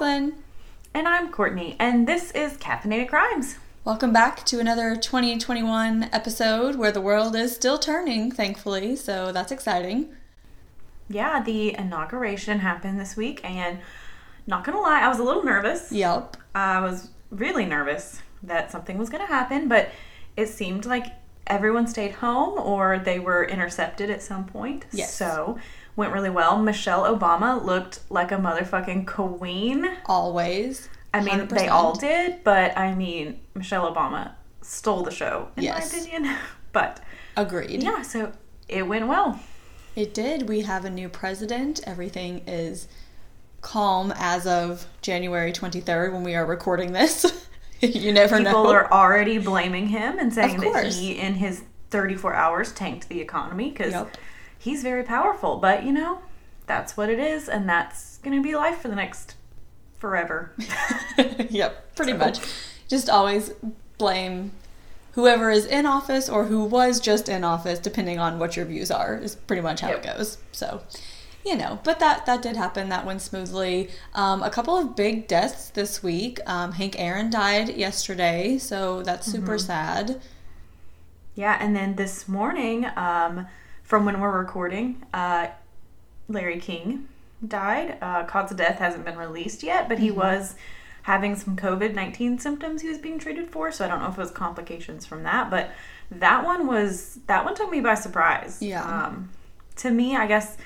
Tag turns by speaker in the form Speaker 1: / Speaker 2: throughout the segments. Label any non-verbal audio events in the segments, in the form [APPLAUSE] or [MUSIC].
Speaker 1: Jaclyn.
Speaker 2: And I'm Courtney, and this is Caffeinated Crimes.
Speaker 1: Welcome back to another 2021 episode where the world is still turning, thankfully, so that's exciting.
Speaker 2: Yeah, the inauguration happened this week, and not gonna lie, I was a little nervous.
Speaker 1: Yep.
Speaker 2: I was really nervous that something was gonna happen, but it seemed like everyone stayed home or they were intercepted at some point.
Speaker 1: Yes.
Speaker 2: So, went really well. Michelle Obama looked like a motherfucking queen.
Speaker 1: Always.
Speaker 2: I mean, they all did, but I mean, Michelle Obama stole the show, in
Speaker 1: Yes.
Speaker 2: my opinion. [LAUGHS] But
Speaker 1: Agreed.
Speaker 2: yeah, so it went well.
Speaker 1: It did. We have a new president. Everything is calm as of January 23rd when we are recording this. [LAUGHS] you never
Speaker 2: People
Speaker 1: know.
Speaker 2: People are already blaming him and saying that he, in his 34 hours, tanked the economy because
Speaker 1: Yep.
Speaker 2: He's very powerful. But, you know, that's what it is, and that's going to be life for the next forever. [LAUGHS] [LAUGHS]
Speaker 1: yep, pretty
Speaker 2: So-
Speaker 1: much. Just always blame whoever is in office or who was just in office, depending on what your views are, is pretty much how
Speaker 2: Yep.
Speaker 1: it goes. So, you know, but that that did happen. That went smoothly. Um, a couple of big deaths this week. Um, Hank Aaron died yesterday, so that's super
Speaker 2: Mm-hmm.
Speaker 1: sad.
Speaker 2: Yeah, and then this morning, um, from when we're recording, uh, Larry King died. Uh, cause of death hasn't been released yet, but
Speaker 1: Mm-hmm.
Speaker 2: he was having some COVID 19 symptoms he was being treated for, so I don't know if it was complications from that, but that one was, that one took me by surprise.
Speaker 1: Yeah.
Speaker 2: Um, to me, I guess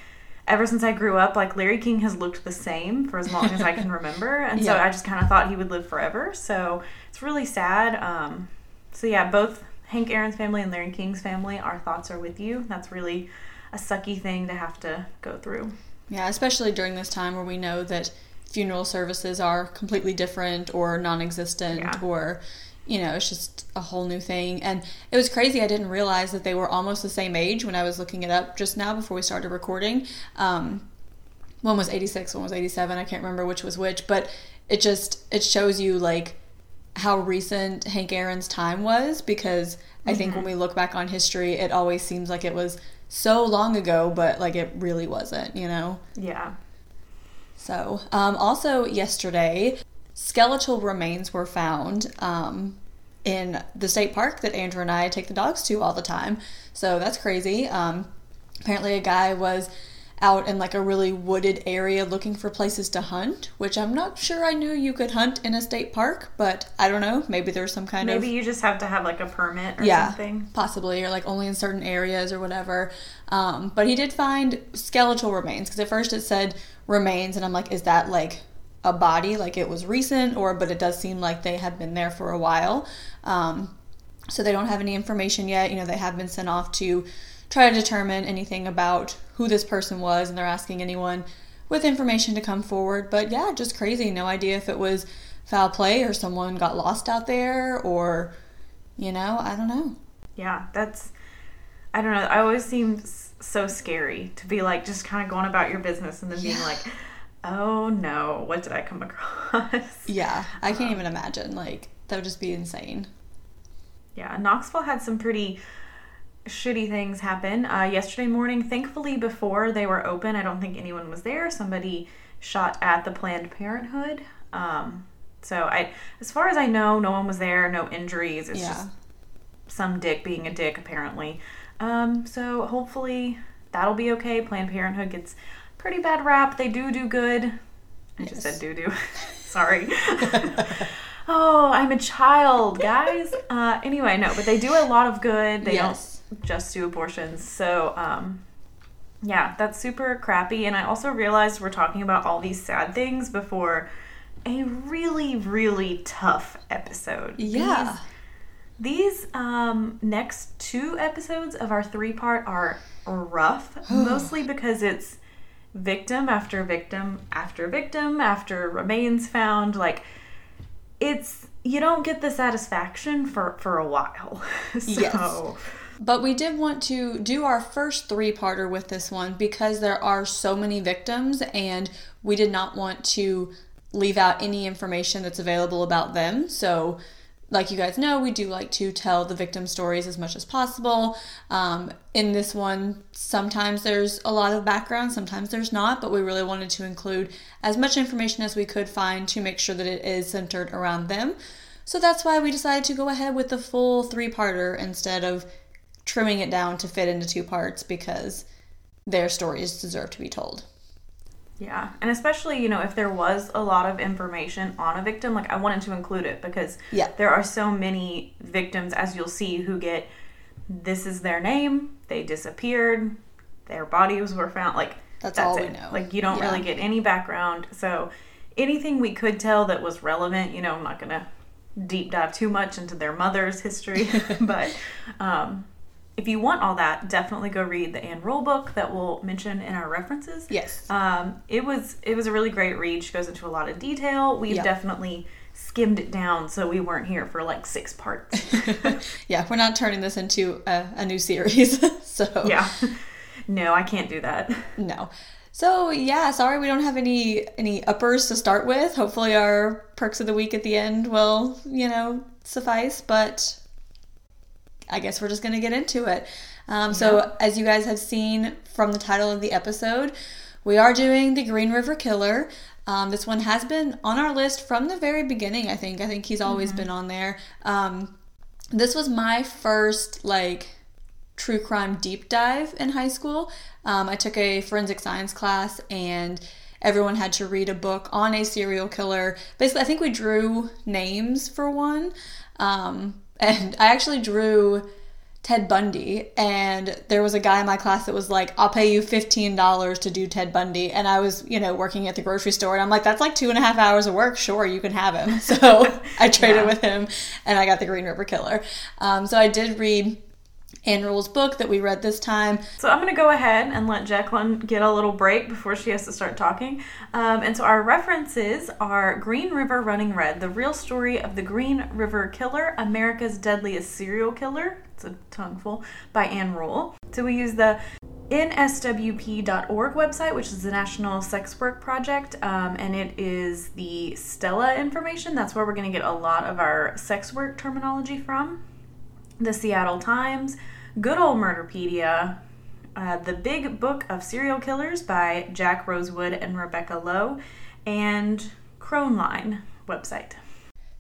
Speaker 2: ever since I grew up, like Larry King has looked the same for as long as I can [LAUGHS] remember, and so I just kind of thought he would live forever. So it's really sad. Um, so yeah, both Hank Aaron's family and Larry King's family, our thoughts are with you. That's really a sucky thing to have to go through.
Speaker 1: Yeah, especially during this time where we know that funeral services are completely different or non existent
Speaker 2: Yeah.
Speaker 1: or, you know, it's just a whole new thing. And it was crazy. I didn't realize that they were almost the same age when I was looking it up just now before we started recording. Um, one was 86, one was 87. I can't remember which was which, but it just, it shows you like how recent Hank Aaron's time was because I think when we look back on history, it always seems like it was so long ago, but like it really wasn't, you know?
Speaker 2: Yeah.
Speaker 1: So, um, also yesterday, skeletal remains were found um, in the state park that Andrew and I take the dogs to all the time. So that's crazy. Um, apparently, a guy was out in like a really wooded area looking for places to hunt, which I'm not sure I knew you could hunt in a state park, but I don't know. Maybe there's some kind of
Speaker 2: Maybe you just have to have like a permit or
Speaker 1: yeah,
Speaker 2: something.
Speaker 1: possibly, or like only in certain areas or whatever. Um, but he did find skeletal remains because at first it said remains, and I'm like, is that like a body, like it was recent, or but it does seem like they have been there for a while. Um, so they don't have any information yet. You know, they have been sent off to try to determine anything about who this person was, and they're asking anyone with information to come forward. But yeah, just crazy. No idea if it was foul play or someone got lost out there, or you know, I don't know.
Speaker 2: Yeah, that's. I don't know. I always seem so scary to be like just kind of going about your business and then being like, oh no, what did I come across? [LAUGHS]
Speaker 1: Yeah, I can't um, even imagine. Like that would just be insane.
Speaker 2: Yeah, Knoxville had some pretty shitty things happen uh, yesterday morning. Thankfully, before they were open, I don't think anyone was there. Somebody shot at the Planned Parenthood. Um, so I, as far as I know, no one was there. No injuries. It's
Speaker 1: Yeah.
Speaker 2: just some dick being a dick, apparently. Um, so hopefully that'll be okay. Planned Parenthood gets pretty bad rap. They do do good. I just said do do. [LAUGHS] Sorry. [LAUGHS] oh, I'm a child, guys. Uh, anyway, no, but they do a lot of good. They
Speaker 1: Yes.
Speaker 2: don't just do abortions. So, um, yeah, that's super crappy. And I also realized we're talking about all these sad things before a really, really tough episode.
Speaker 1: Yeah.
Speaker 2: These, these um, next two episodes of our three part are rough, [SIGHS] mostly because it's victim after victim after victim after remains found. Like, it's you don't get the satisfaction for for a while. [LAUGHS] so
Speaker 1: Yes. But we did want to do our first three parter with this one because there are so many victims, and we did not want to leave out any information that's available about them. So, like you guys know, we do like to tell the victim stories as much as possible. Um, in this one, sometimes there's a lot of background, sometimes there's not, but we really wanted to include as much information as we could find to make sure that it is centered around them. So that's why we decided to go ahead with the full three parter instead of trimming it down to fit into two parts because their stories deserve to be told.
Speaker 2: Yeah, and especially, you know, if there was a lot of information on a victim, like I wanted to include it because
Speaker 1: Yeah.
Speaker 2: there are so many victims, as you'll see, who get this is their name, they disappeared, their bodies were found. Like,
Speaker 1: That's all we
Speaker 2: it.
Speaker 1: know.
Speaker 2: Like, you don't
Speaker 1: Yeah.
Speaker 2: really get any background. So, anything we could tell that was relevant, you know, I'm not going to deep dive too much into their mother's history, [LAUGHS] but um, if you want all that, definitely go read the Ann Rule book that we'll mention in our references.
Speaker 1: Yes.
Speaker 2: Um, it was it was a really great read. She goes into a lot of detail. We've
Speaker 1: Yeah.
Speaker 2: definitely skimmed it down, so we weren't here for like six parts. [LAUGHS]
Speaker 1: yeah, we're not turning this into a, a new series. [LAUGHS] so,
Speaker 2: yeah, no, I can't do that.
Speaker 1: no. So yeah, sorry we don't have any any uppers to start with. Hopefully our perks of the week at the end will, you know, suffice, but I guess we're just going to get into it. Um, so as you guys have seen from the title of the episode, we are doing the Green River Killer. Um, this one has been on our list from the very beginning. I think. I think he's always been on there. Um, this was my first like true crime deep dive in high school. Um, I took a forensic science class and everyone had to read a book on a serial killer. Basically, I think we drew names for one. Um, and I actually drew Ted Bundy. And there was a guy in my class that was like, I'll pay you $15 to do Ted Bundy. And I was, you know, working at the grocery store. And I'm like, that's like two and a half hours of work. Sure, you can have him. [LAUGHS] So I traded
Speaker 2: Yeah.
Speaker 1: with him and I got the Green River Killer. Um, so I did read Ann Rule's book that we read this time.
Speaker 2: So I'm going to go ahead and let Jaclyn get a little break before she has to start talking. Um, and so our references are Green River Running Red, the real story of the Green River Killer, America's Deadliest Serial Killer. It's a tongueful by Ann Rule. So we use the nswp.org website, which is the National Sex Work Project, um, and it is the Stella information. That's where we're going to get a lot of our sex work terminology from the Seattle Times, Good Old Murderpedia, uh, The Big Book of Serial Killers by Jack Rosewood and Rebecca Lo, and Croneline website.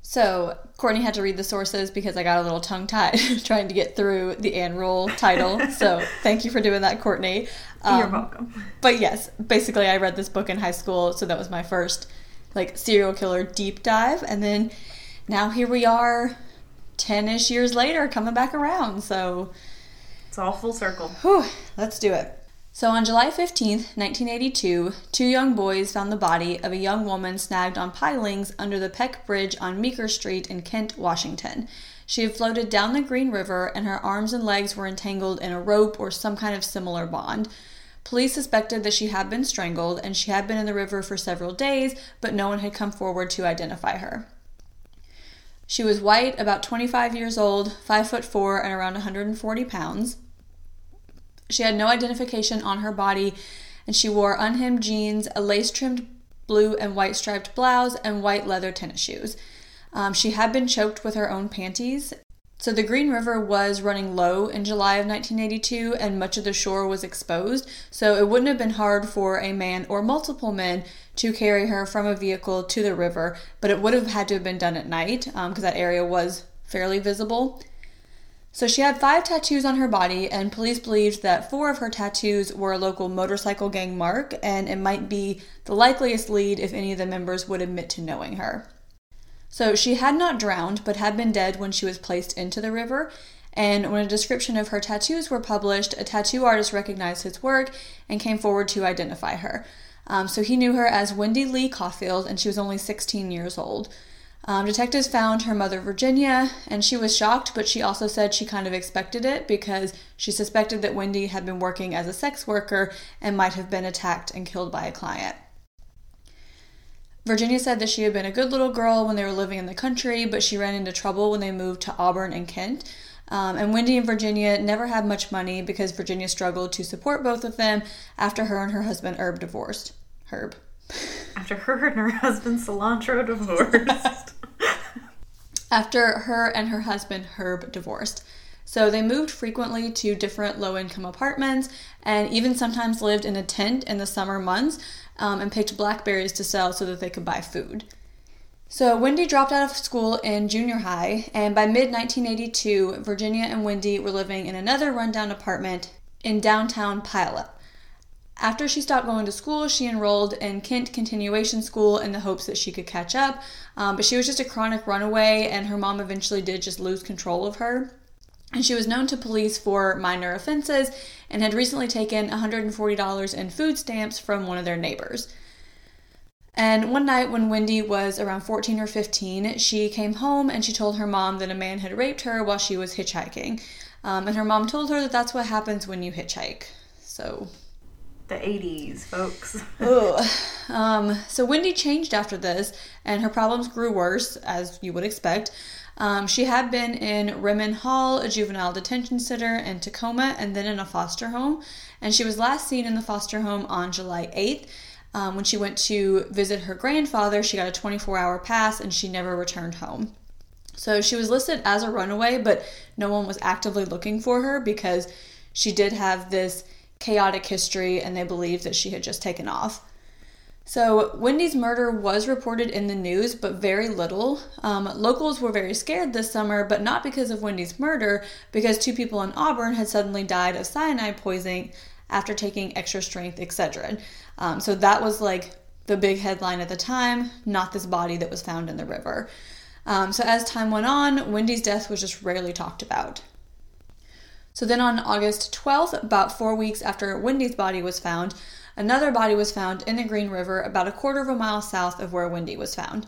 Speaker 1: So Courtney had to read the sources because I got a little tongue tied [LAUGHS] trying to get through the Ann Rule title. [LAUGHS] So thank you for doing that, Courtney.
Speaker 2: You're
Speaker 1: Um,
Speaker 2: welcome.
Speaker 1: But yes, basically I read this book in high school, so that was my first like serial killer deep dive, and then now here we are, ten ish years later, coming back around. So
Speaker 2: It's all full circle.
Speaker 1: Whew, let's do it. So on July 15th, 1982, two young boys found the body of a young woman snagged on pilings under the Peck Bridge on Meeker Street in Kent, Washington. She had floated down the Green River and her arms and legs were entangled in a rope or some kind of similar bond. Police suspected that she had been strangled and she had been in the river for several days, but no one had come forward to identify her. She was white, about 25 years old, 5 foot 4 and around 140 pounds. She had no identification on her body, and she wore unhemmed jeans, a lace trimmed blue and white striped blouse, and white leather tennis shoes. Um, she had been choked with her own panties. So the Green River was running low in July of 1982, and much of the shore was exposed. So it wouldn't have been hard for a man or multiple men to carry her from a vehicle to the river, but it would have had to have been done at night um, because that area was fairly visible. So she had five tattoos on her body, and police believed that four of her tattoos were a local motorcycle gang mark, and it might be the likeliest lead if any of the members would admit to knowing her. So she had not drowned, but had been dead when she was placed into the river. And when a description of her tattoos were published, a tattoo artist recognized his work and came forward to identify her. Um, so he knew her as Wendy Lee Coffield, and she was only 16 years old. Um, detectives found her mother, Virginia, and she was shocked, but she also said she kind of expected it because she suspected that Wendy had been working as a sex worker and might have been attacked and killed by a client. Virginia said that she had been a good little girl when they were living in the country, but she ran into trouble when they moved to Auburn and Kent. Um, and Wendy and Virginia never had much money because Virginia struggled to support both of them after her and her husband Herb divorced. Herb.
Speaker 2: After her and her husband cilantro divorced. [LAUGHS]
Speaker 1: after her and her husband Herb divorced. So they moved frequently to different low income apartments and even sometimes lived in a tent in the summer months um, and picked blackberries to sell so that they could buy food. So Wendy dropped out of school in junior high, and by mid 1982, Virginia and Wendy were living in another rundown apartment in downtown Puyallup. After she stopped going to school, she enrolled in Kent Continuation School in the hopes that she could catch up, um, but she was just a chronic runaway, and her mom eventually did just lose control of her. And she was known to police for minor offenses and had recently taken $140 in food stamps from one of their neighbors. And one night when Wendy was around 14 or 15, she came home and she told her mom that a man had raped her while she was hitchhiking. Um, and her mom told her that that's what happens when you hitchhike. So.
Speaker 2: The 80s, folks. [LAUGHS]
Speaker 1: Um, so Wendy changed after this, and her problems grew worse, as you would expect. Um, she had been in Remann Hall, a juvenile detention center in Tacoma, and then in a foster home. And she was last seen in the foster home on July 8th. Um, when she went to visit her grandfather, she got a 24 hour pass and she never returned home. So she was listed as a runaway, but no one was actively looking for her because she did have this chaotic history and they believed that she had just taken off. So, Wendy's murder was reported in the news, but very little. Um, locals were very scared this summer, but not because of Wendy's murder, because two people in Auburn had suddenly died of cyanide poisoning after taking extra strength Excedrin. Um, so, that was like the big headline at the time, not this body that was found in the river. Um, so, as time went on, Wendy's death was just rarely talked about. So, then on August 12th, about four weeks after Wendy's body was found, Another body was found in the Green River about a quarter of a mile south of where Wendy was found.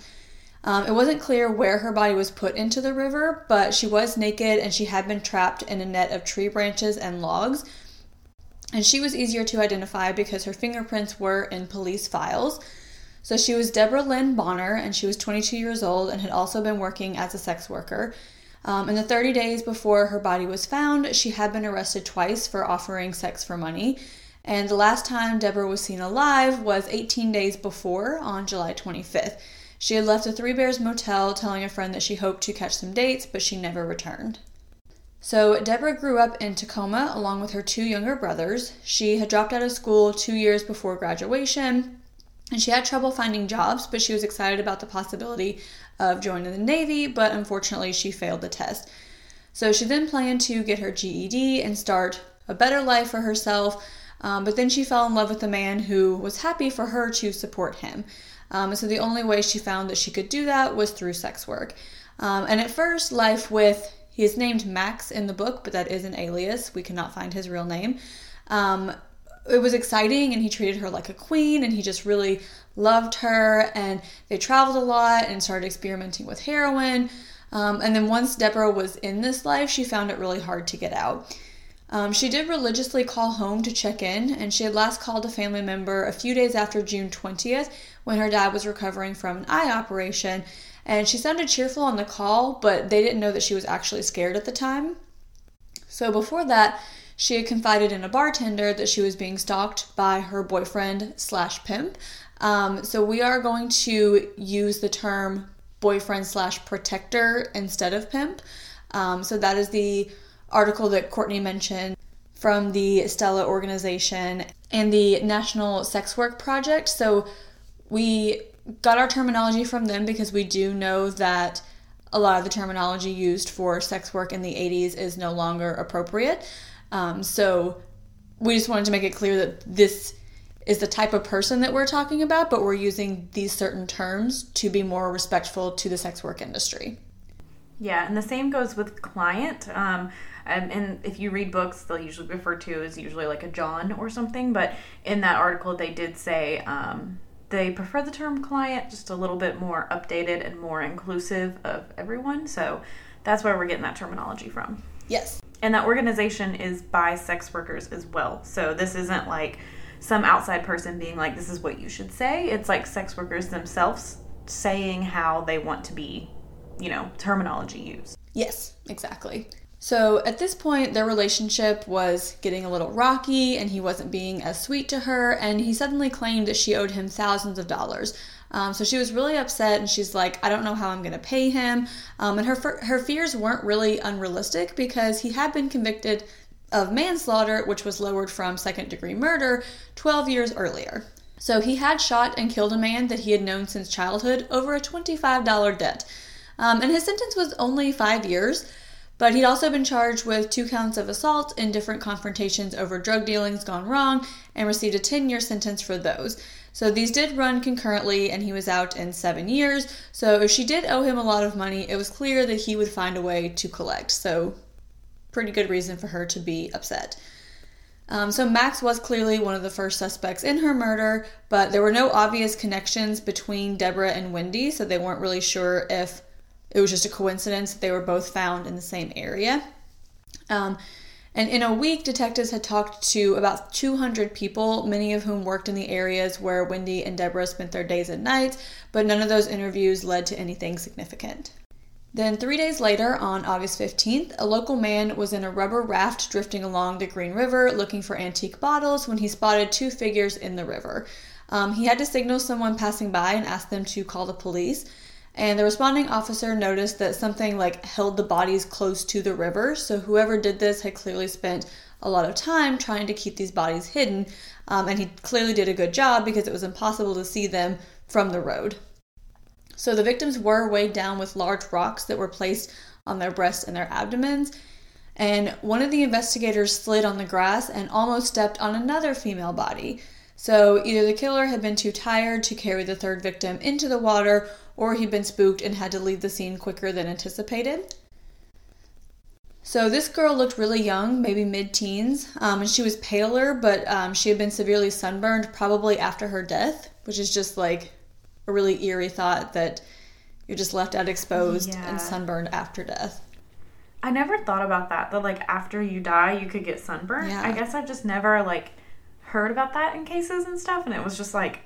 Speaker 1: Um, it wasn't clear where her body was put into the river, but she was naked and she had been trapped in a net of tree branches and logs. And she was easier to identify because her fingerprints were in police files. So she was Deborah Lynn Bonner, and she was 22 years old and had also been working as a sex worker. Um, in the 30 days before her body was found, she had been arrested twice for offering sex for money. And the last time Deborah was seen alive was 18 days before, on July 25th. She had left the Three Bears Motel telling a friend that she hoped to catch some dates, but she never returned. So, Deborah grew up in Tacoma along with her two younger brothers. She had dropped out of school two years before graduation, and she had trouble finding jobs, but she was excited about the possibility of joining the Navy, but unfortunately, she failed the test. So, she then planned to get her GED and start a better life for herself um, but then she fell in love with a man who was happy for her to support him. Um, so the only way she found that she could do that was through sex work. Um, and at first, life with he is named Max in the book, but that is an alias. We cannot find his real name. Um, it was exciting, and he treated her like a queen, and he just really loved her. And they traveled a lot and started experimenting with heroin. Um, and then once Deborah was in this life, she found it really hard to get out. Um, she did religiously call home to check in, and she had last called a family member a few days after June 20th when her dad was recovering from an eye operation. And she sounded cheerful on the call, but they didn't know that she was actually scared at the time. So before that, she had confided in a bartender that she was being stalked by her boyfriend slash pimp. Um, so we are going to use the term boyfriend slash protector instead of pimp. Um, so that is the article that Courtney mentioned from the Stella organization and the National Sex Work Project. So we got our terminology from them because we do know that a lot of the terminology used for sex work in the 80s is no longer appropriate. Um, so we just wanted to make it clear that this is the type of person that we're talking about, but we're using these certain terms to be more respectful to the sex work industry.
Speaker 2: Yeah, and the same goes with client. Um, and, and if you read books, they'll usually refer to as usually like a John or something. But in that article, they did say um, they prefer the term client, just a little bit more updated and more inclusive of everyone. So that's where we're getting that terminology from.
Speaker 1: Yes.
Speaker 2: And that organization is by sex workers as well. So this isn't like some outside person being like, this is what you should say. It's like sex workers themselves saying how they want to be, you know, terminology used.
Speaker 1: Yes, exactly. So at this point, their relationship was getting a little rocky and he wasn't being as sweet to her, and he suddenly claimed that she owed him thousands of dollars. Um, so she was really upset and she's like, I don't know how I'm going to pay him. Um, and her, her fears weren't really unrealistic because he had been convicted of manslaughter, which was lowered from second degree murder 12 years earlier. So he had shot and killed a man that he had known since childhood over a $25 debt. Um, and his sentence was only five years, but he'd also been charged with two counts of assault in different confrontations over drug dealings gone wrong and received a 10 year sentence for those. So these did run concurrently, and he was out in seven years. So if she did owe him a lot of money, it was clear that he would find a way to collect. So, pretty good reason for her to be upset. Um, so Max was clearly one of the first suspects in her murder, but there were no obvious connections between Deborah and Wendy, so they weren't really sure if it was just a coincidence that they were both found in the same area. Um, and in a week, detectives had talked to about 200 people, many of whom worked in the areas where Wendy and Deborah spent their days and nights, but none of those interviews led to anything significant. Then, three days later, on August 15th, a local man was in a rubber raft drifting along the Green River looking for antique bottles when he spotted two figures in the river. Um, he had to signal someone passing by and ask them to call the police. And the responding officer noticed that something like held the bodies close to the river. So, whoever did this had clearly spent a lot of time trying to keep these bodies hidden. Um, and he clearly did a good job because it was impossible to see them from the road. So the victims were weighed down with large rocks that were placed on their breasts and their abdomens. And one of the investigators slid on the grass and almost stepped on another female body. So either the killer had been too tired to carry the third victim into the water, or he'd been spooked and had to leave the scene quicker than anticipated. So this girl looked really young, maybe mid teens, um, and she was paler, but um, she had been severely sunburned probably after her death, which is just like a really eerie thought that you're just left out exposed yeah. and sunburned after death.
Speaker 2: I never thought about that. That like after you die, you could get sunburned. Yeah. I guess I've just never like heard about that in cases and stuff, and it was just like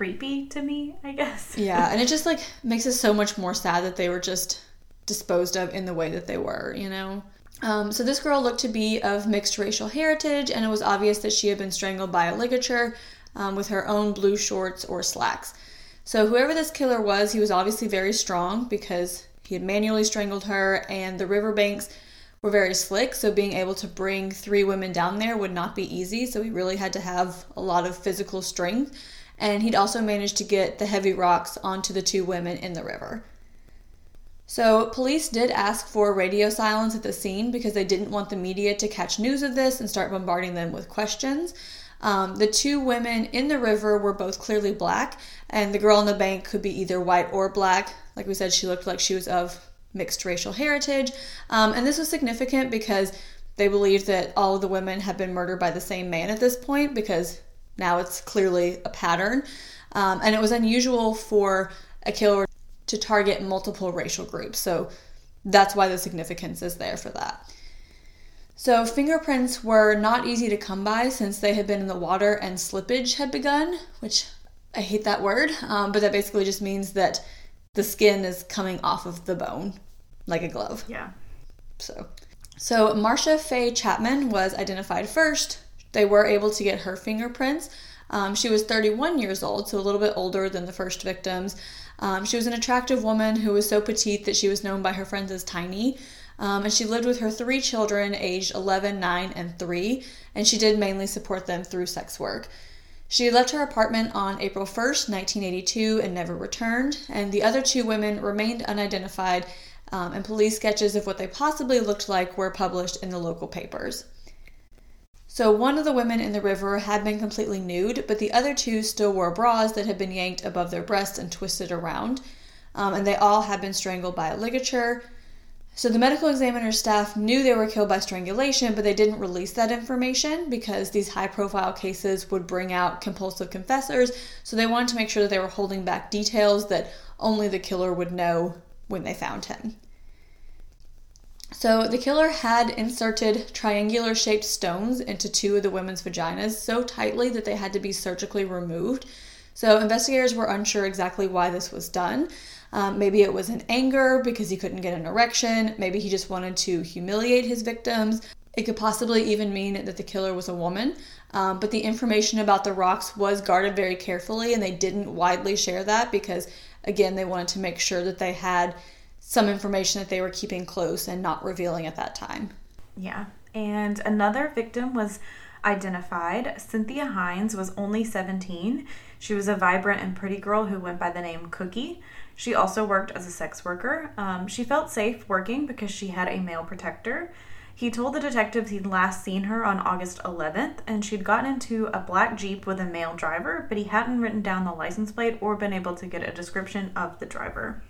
Speaker 2: creepy to me. I guess. [LAUGHS]
Speaker 1: Yeah, and it just like makes it so much more sad that they were just disposed of in the way that they were. You know. Um, so this girl looked to be of mixed racial heritage, and it was obvious that she had been strangled by a ligature um, with her own blue shorts or slacks. So, whoever this killer was, he was obviously very strong because he had manually strangled her, and the riverbanks were very slick. So, being able to bring three women down there would not be easy. So, he really had to have a lot of physical strength. And he'd also managed to get the heavy rocks onto the two women in the river. So, police did ask for radio silence at the scene because they didn't want the media to catch news of this and start bombarding them with questions. Um, the two women in the river were both clearly black, and the girl in the bank could be either white or black. Like we said, she looked like she was of mixed racial heritage. Um, and this was significant because they believed that all of the women had been murdered by the same man at this point because now it's clearly a pattern. Um, and it was unusual for a killer to target multiple racial groups. So that's why the significance is there for that. So, fingerprints were not easy to come by since they had been in the water and slippage had begun, which I hate that word, um, but that basically just means that the skin is coming off of the bone like a glove.
Speaker 2: Yeah.
Speaker 1: So, so Marcia Faye Chapman was identified first. They were able to get her fingerprints. Um, she was 31 years old, so a little bit older than the first victims. Um, she was an attractive woman who was so petite that she was known by her friends as Tiny. Um, and she lived with her three children, aged 11, 9, and 3, and she did mainly support them through sex work. She left her apartment on April 1st, 1982, and never returned, and the other two women remained unidentified, um, and police sketches of what they possibly looked like were published in the local papers. So, one of the women in the river had been completely nude, but the other two still wore bras that had been yanked above their breasts and twisted around, um, and they all had been strangled by a ligature. So the medical examiner staff knew they were killed by strangulation, but they didn't release that information because these high profile cases would bring out compulsive confessors. So they wanted to make sure that they were holding back details that only the killer would know when they found him. So the killer had inserted triangular shaped stones into two of the women's vaginas so tightly that they had to be surgically removed. So investigators were unsure exactly why this was done. Um, maybe it was in anger because he couldn't get an erection. Maybe he just wanted to humiliate his victims. It could possibly even mean that the killer was a woman. Um, but the information about the rocks was guarded very carefully, and they didn't widely share that because, again, they wanted to make sure that they had some information that they were keeping close and not revealing at that time.
Speaker 2: Yeah. And another victim was identified. Cynthia Hinds was only 17. She was a vibrant and pretty girl who went by the name Cookie. She also worked as a sex worker. Um, she felt safe working because she had a male protector. He told the detectives he'd last seen her on August 11th, and she'd gotten into a black Jeep with a male driver, but he hadn't written down the license plate or been able to get a description of the driver.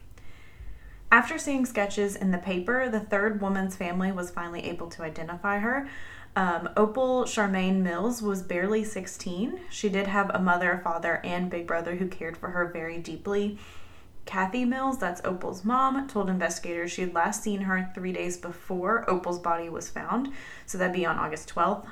Speaker 2: After seeing sketches in the paper, the third woman's family was finally able to identify her. Um, Opal Charmaine Mills was barely 16. She did have a mother, father, and big brother who cared for her very deeply. Kathy Mills, that's Opal's mom, told investigators she had last seen her three days before Opal's body was found, so that'd be on August 12th.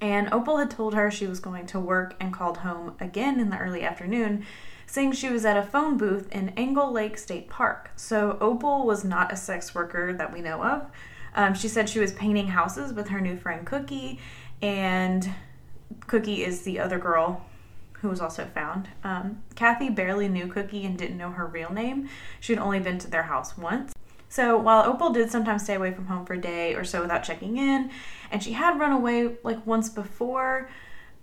Speaker 2: And Opal had told her she was going to work and called home again in the early afternoon, saying she was at a phone booth in Angle Lake State Park. So Opal was not a sex worker that we know of. Um, she said she was painting houses with her new friend Cookie, and Cookie is the other girl who was also found. Um, Kathy barely knew Cookie and didn't know her real name. She'd only been to their house once. So while Opal did sometimes stay away from home for a day or so without checking in, and she had run away like once before,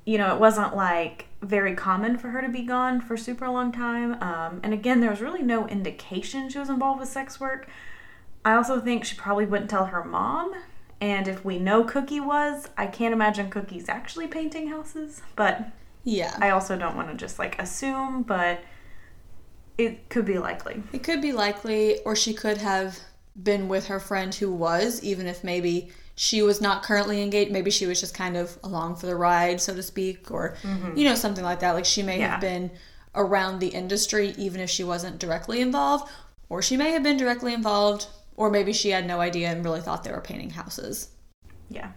Speaker 2: you know, it wasn't like very common for her to be gone for super long time. Um, and again, there was really no indication she was involved with sex work. I also think she probably wouldn't tell her mom. And if we know Cookie was, I can't imagine Cookie's actually painting houses. But
Speaker 1: Yeah.
Speaker 2: I also don't want to just like assume, but it could be likely.
Speaker 1: It could be likely, or she could have been with her friend who was, even if maybe she was not currently engaged. Maybe she was just kind of along for the ride, so to speak, or, mm-hmm. you know, something like that. Like she may
Speaker 2: Yeah.
Speaker 1: have been around the industry, even if she wasn't directly involved, or she may have been directly involved, or maybe she had no idea and really thought they were painting houses.
Speaker 2: Yeah.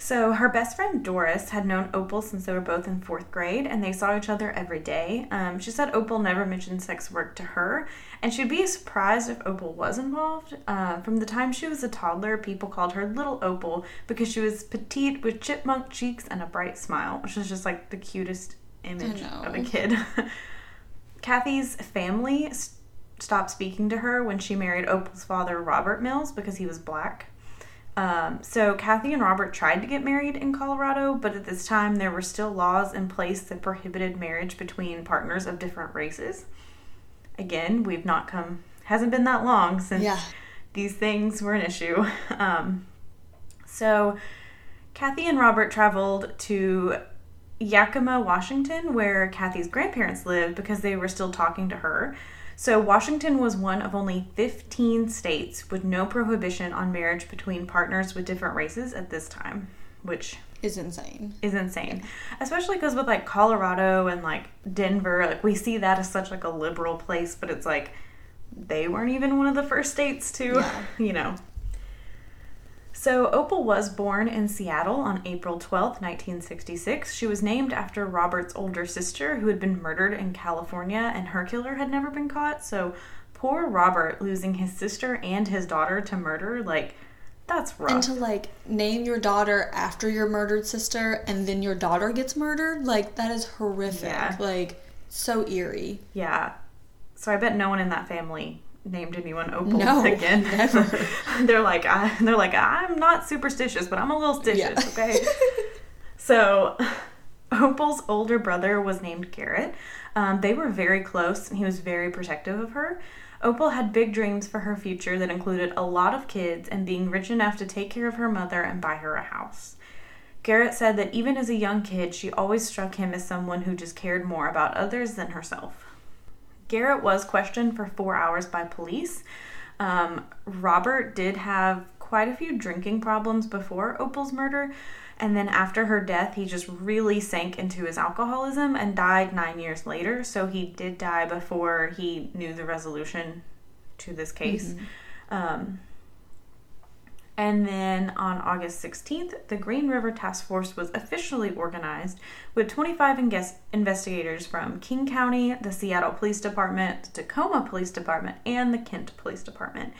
Speaker 2: So her best friend Doris had known Opal since they were both in fourth grade, and they saw each other every day. Um, she said Opal never mentioned sex work to her, and she'd be surprised if Opal was involved. Uh, from the time she was a toddler, people called her Little Opal because she was petite with chipmunk cheeks and a bright smile, which is just like the cutest image of a kid. [LAUGHS] Kathy's family s- stopped speaking to her when she married Opal's father, Robert Mills, because he was black. Um, so Kathy and Robert tried to get married in Colorado, but at this time there were still laws in place that prohibited marriage between partners of different races. Again, we've not come hasn't been that long since
Speaker 1: Yeah.
Speaker 2: these things were an issue. [LAUGHS] Um, so Kathy and Robert traveled to Yakima, Washington, where Kathy's grandparents lived because they were still talking to her. So, Washington was one of only 15 states with no prohibition on marriage between partners with different races at this time, which
Speaker 1: Is insane.
Speaker 2: is insane. Especially because with like Colorado and like Denver, like we see that as such like a liberal place, but it's like they weren't even one of the first states to,
Speaker 1: Yeah. [LAUGHS]
Speaker 2: you know. So Opal was born in Seattle on April 12th, 1966. She was named after Robert's older sister who had been murdered in California and her killer had never been caught. So poor Robert losing his sister and his daughter to murder, like that's rough.
Speaker 1: And to like name your daughter after your murdered sister and then your daughter gets murdered, like that is horrific.
Speaker 2: Yeah.
Speaker 1: Like so eerie.
Speaker 2: Yeah. So I bet no one in that family named anyone Opal
Speaker 1: No,
Speaker 2: again. [LAUGHS] [LAUGHS]
Speaker 1: never.
Speaker 2: they're like, I, they're like, I'm not superstitious, but I'm a little stitious.
Speaker 1: Yeah.
Speaker 2: Okay. [LAUGHS] so, Opal's older brother was named Garrett. Um, they were very close, and he was very protective of her. Opal had big dreams for her future that included a lot of kids and being rich enough to take care of her mother and buy her a house. Garrett said that even as a young kid, she always struck him as someone who just cared more about others than herself. Garrett was questioned for four hours by police. Um, Robert did have quite a few drinking problems before Opal's murder, and then after her death, he just really sank into his alcoholism and died nine years later. So he did die before he knew the resolution to this case. Um, And then on August 16th, the Green River Task Force was officially organized with 25 inges- investigators from King County, the Seattle Police Department, the Tacoma Police Department, and the Kent Police Department.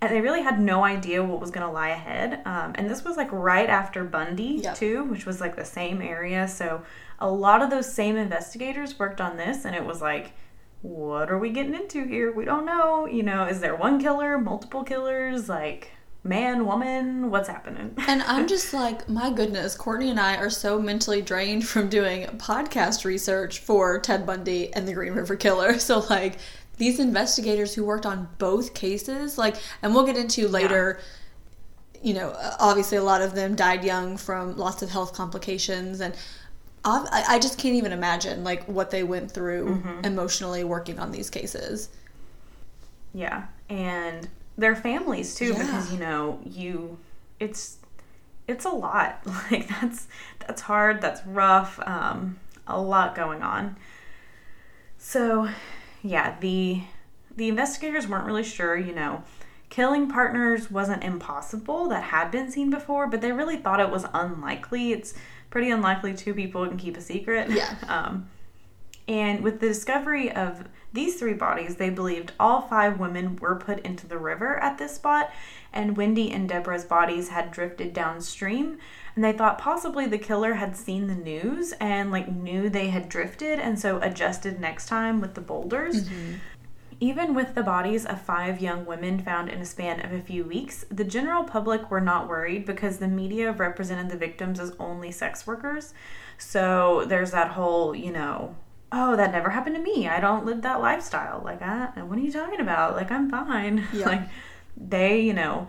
Speaker 2: And they really had no idea what was going to lie ahead. Um, and this was like right after Bundy,
Speaker 1: Yep.
Speaker 2: too, which was like the same area. So a lot of those same investigators worked on this, and it was like, what are we getting into here? We don't know. You know, is there one killer, multiple killers? Like, man, woman, what's happening? [LAUGHS]
Speaker 1: And I'm just like, my goodness, Courtney and I are so mentally drained from doing podcast research for Ted Bundy and the Green River Killer. [LAUGHS] So, like, these investigators who worked on both cases, like, and we'll get into later, you know, obviously a lot of them died young from lots of health complications. And I I just can't even imagine, like, what they went through mm-hmm. emotionally working on these cases.
Speaker 2: Yeah, and their families too,
Speaker 1: Yeah.
Speaker 2: because you know you, it's it's a lot. [LAUGHS] Like that's that's hard. That's rough. Um, a lot going on. So, yeah, the the investigators weren't really sure. You know, killing partners wasn't impossible. That had been seen before, but they really thought it was unlikely. It's pretty unlikely two people can keep a secret.
Speaker 1: Yeah. [LAUGHS]
Speaker 2: Um, and with the discovery of these three bodies, they believed all five women were put into the river at this spot, and Wendy and Deborah's bodies had drifted downstream. And they thought possibly the killer had seen the news and like knew they had drifted, and so adjusted next time with the boulders. Mm-hmm. Even with the bodies of five young women found in a span of a few weeks, the general public were not worried because the media represented the victims as only sex workers. So there's that whole, you know, oh, that never happened to me. I don't live that lifestyle. Like, I, what are you talking about? Like, I'm fine. [LAUGHS]
Speaker 1: Yeah.
Speaker 2: like, they, you know,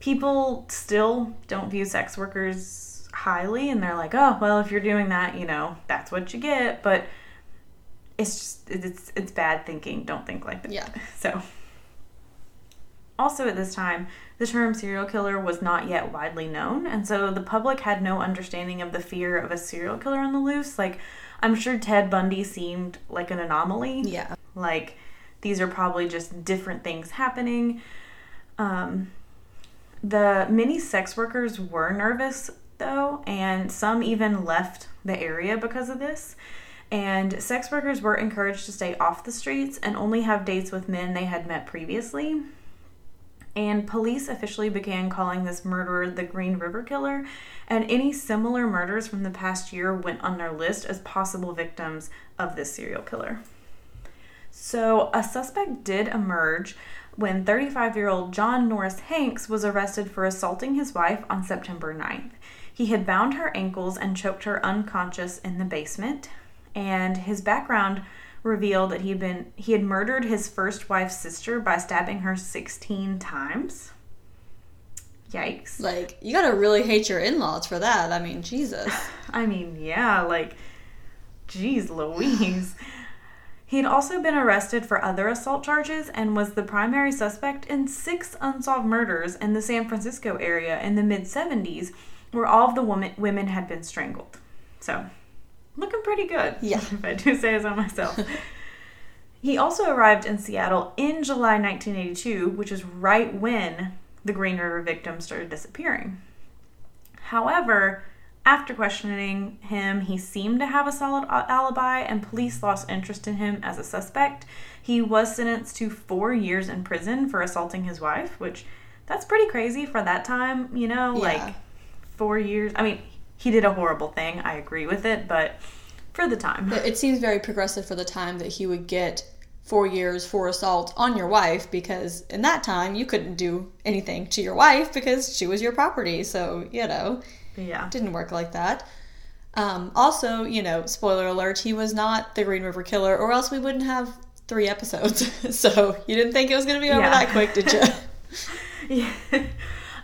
Speaker 2: people still don't view sex workers highly, and they're like, oh, well, if you're doing that, you know, that's what you get. But it's just it's it's bad thinking. Don't think like that.
Speaker 1: Yeah. [LAUGHS]
Speaker 2: So also at this time, the term serial killer was not yet widely known, and so the public had no understanding of the fear of a serial killer on the loose. Like I'm sure Ted Bundy seemed like an anomaly.
Speaker 1: Yeah.
Speaker 2: Like these are probably just different things happening. Um, the many sex workers were nervous though, and some even left the area because of this. And sex workers were encouraged to stay off the streets and only have dates with men they had met previously. And police officially began calling this murderer the Green River Killer, and any similar murders from the past year went on their list as possible victims of this serial killer. So, a suspect did emerge when 35 year old John Norris Hanks was arrested for assaulting his wife on September 9th. He had bound her ankles and choked her unconscious in the basement, and his background revealed that he had been he had murdered his first wife's sister by stabbing her 16 times. Yikes.
Speaker 1: Like, you gotta really hate your in laws for that. I mean, Jesus. [LAUGHS]
Speaker 2: I mean, yeah, like, geez, Louise. [SIGHS] He'd also been arrested for other assault charges and was the primary suspect in six unsolved murders in the San Francisco area in the mid 70s, where all of the woman, women had been strangled. So, looking pretty good,
Speaker 1: Yeah. [LAUGHS]
Speaker 2: if I do say so myself. he also arrived in Seattle in July 1982, which is right when the Green River victims started disappearing. However, after questioning him, he seemed to have a solid alibi, and police lost interest in him as a suspect. He was sentenced to four years in prison for assaulting his wife, which that's pretty crazy for that time, you know?
Speaker 1: Yeah.
Speaker 2: Like, four years. I mean, he did a horrible thing, I agree with it, but for the time.
Speaker 1: It seems very progressive for the time that he would get four years for assault on your wife because in that time you couldn't do anything to your wife because she was your property. So, you know,
Speaker 2: Yeah.
Speaker 1: it didn't work like that. Um, also, you know, spoiler alert, he was not the Green River Killer, or else we wouldn't have three episodes. [LAUGHS] so, you didn't think it was going to be over
Speaker 2: Yeah.
Speaker 1: that quick, did you? [LAUGHS]
Speaker 2: Yeah. [LAUGHS]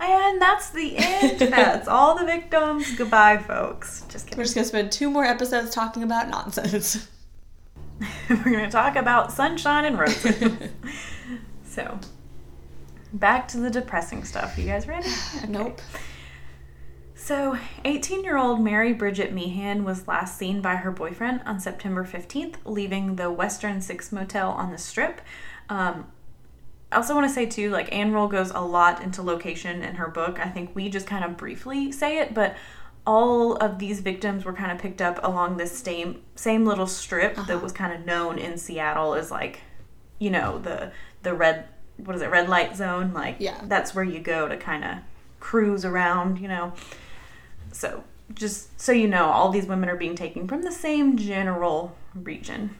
Speaker 2: And that's the end. [LAUGHS] That's all the victims. Goodbye, folks. Just
Speaker 1: We're just going to spend two more episodes talking about nonsense. [LAUGHS]
Speaker 2: We're going to talk about sunshine and roses. [LAUGHS] so, back to the depressing stuff. You guys ready? [SIGHS] Okay.
Speaker 1: Nope.
Speaker 2: So, 18 year old Mary Bridget Meehan was last seen by her boyfriend on September 15th, leaving the Western Six Motel on the Strip. Um, I also want to say too, like Ann Rule goes a lot into location in her book. I think we just kind of briefly say it, but all of these victims were kind of picked up along this same same little strip
Speaker 1: Uh-huh.
Speaker 2: that was kind of known in Seattle as like, you know, the the red what is it, red light zone? Like
Speaker 1: Yeah.
Speaker 2: that's where you go to kind of cruise around, you know. So just so you know, all these women are being taken from the same general region.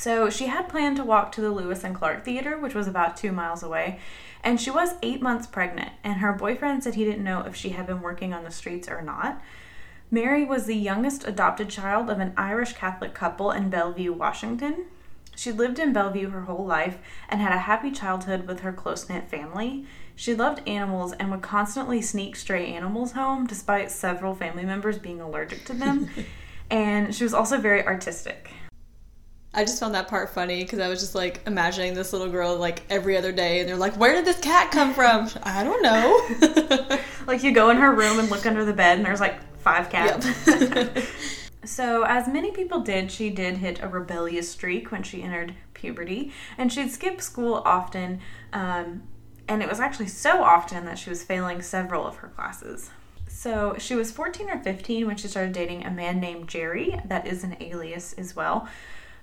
Speaker 2: So she had planned to walk to the Lewis and Clark Theater, which was about two miles away, and she was eight months pregnant, and her boyfriend said he didn't know if she had been working on the streets or not. Mary was the youngest adopted child of an Irish Catholic couple in Bellevue, Washington. She lived in Bellevue her whole life and had a happy childhood with her close knit family. She loved animals and would constantly sneak stray animals home, despite several family members being allergic to them. [LAUGHS] and she was also very artistic.
Speaker 1: I just found that part funny because I was just like imagining this little girl like every other day, and they're like, "Where did this cat come from?" I don't know. [LAUGHS]
Speaker 2: Like you go in her room and look under the bed, and there's like five cats.
Speaker 1: Yep. [LAUGHS]
Speaker 2: so, as many people did, she did hit a rebellious streak when she entered puberty, and she'd skip school often. Um, and it was actually so often that she was failing several of her classes. So, she was 14 or 15 when she started dating a man named Jerry, that is an alias as well.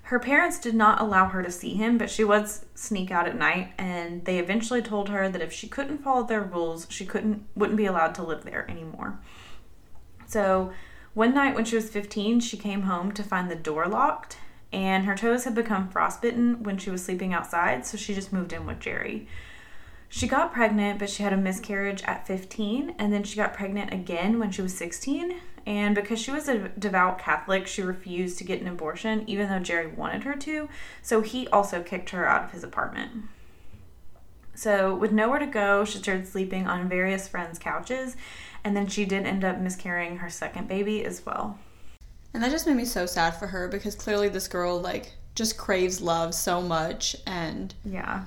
Speaker 2: Her parents did not allow her to see him, but she would sneak out at night, and they eventually told her that if she couldn't follow their rules, she couldn't wouldn't be allowed to live there anymore. So, one night when she was 15, she came home to find the door locked, and her toes had become frostbitten when she was sleeping outside, so she just moved in with Jerry. She got pregnant, but she had a miscarriage at 15, and then she got pregnant again when she was 16. And because she was a devout Catholic, she refused to get an abortion, even though Jerry wanted her to. So he also kicked her out of his apartment. So, with nowhere to go, she started sleeping on various friends' couches, and then she did end up miscarrying her second baby as well.
Speaker 1: and that just made me so sad for her because clearly this girl like just craves love so much, and
Speaker 2: Yeah.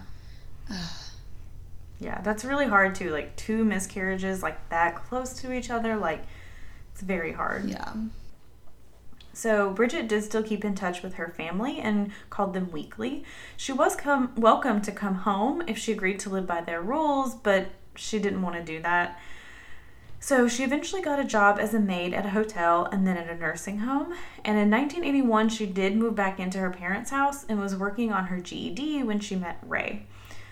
Speaker 2: [SIGHS] yeah, that's really hard too. Like, two miscarriages, like that close to each other, like, it's very hard.
Speaker 1: yeah,
Speaker 2: So Bridget did still keep in touch with her family and called them weekly. She was come welcome to come home if she agreed to live by their rules, but she didn't want to do that. So she eventually got a job as a maid at a hotel and then at a nursing home. And in 1981, she did move back into her parents' house and was working on her GED when she met Ray.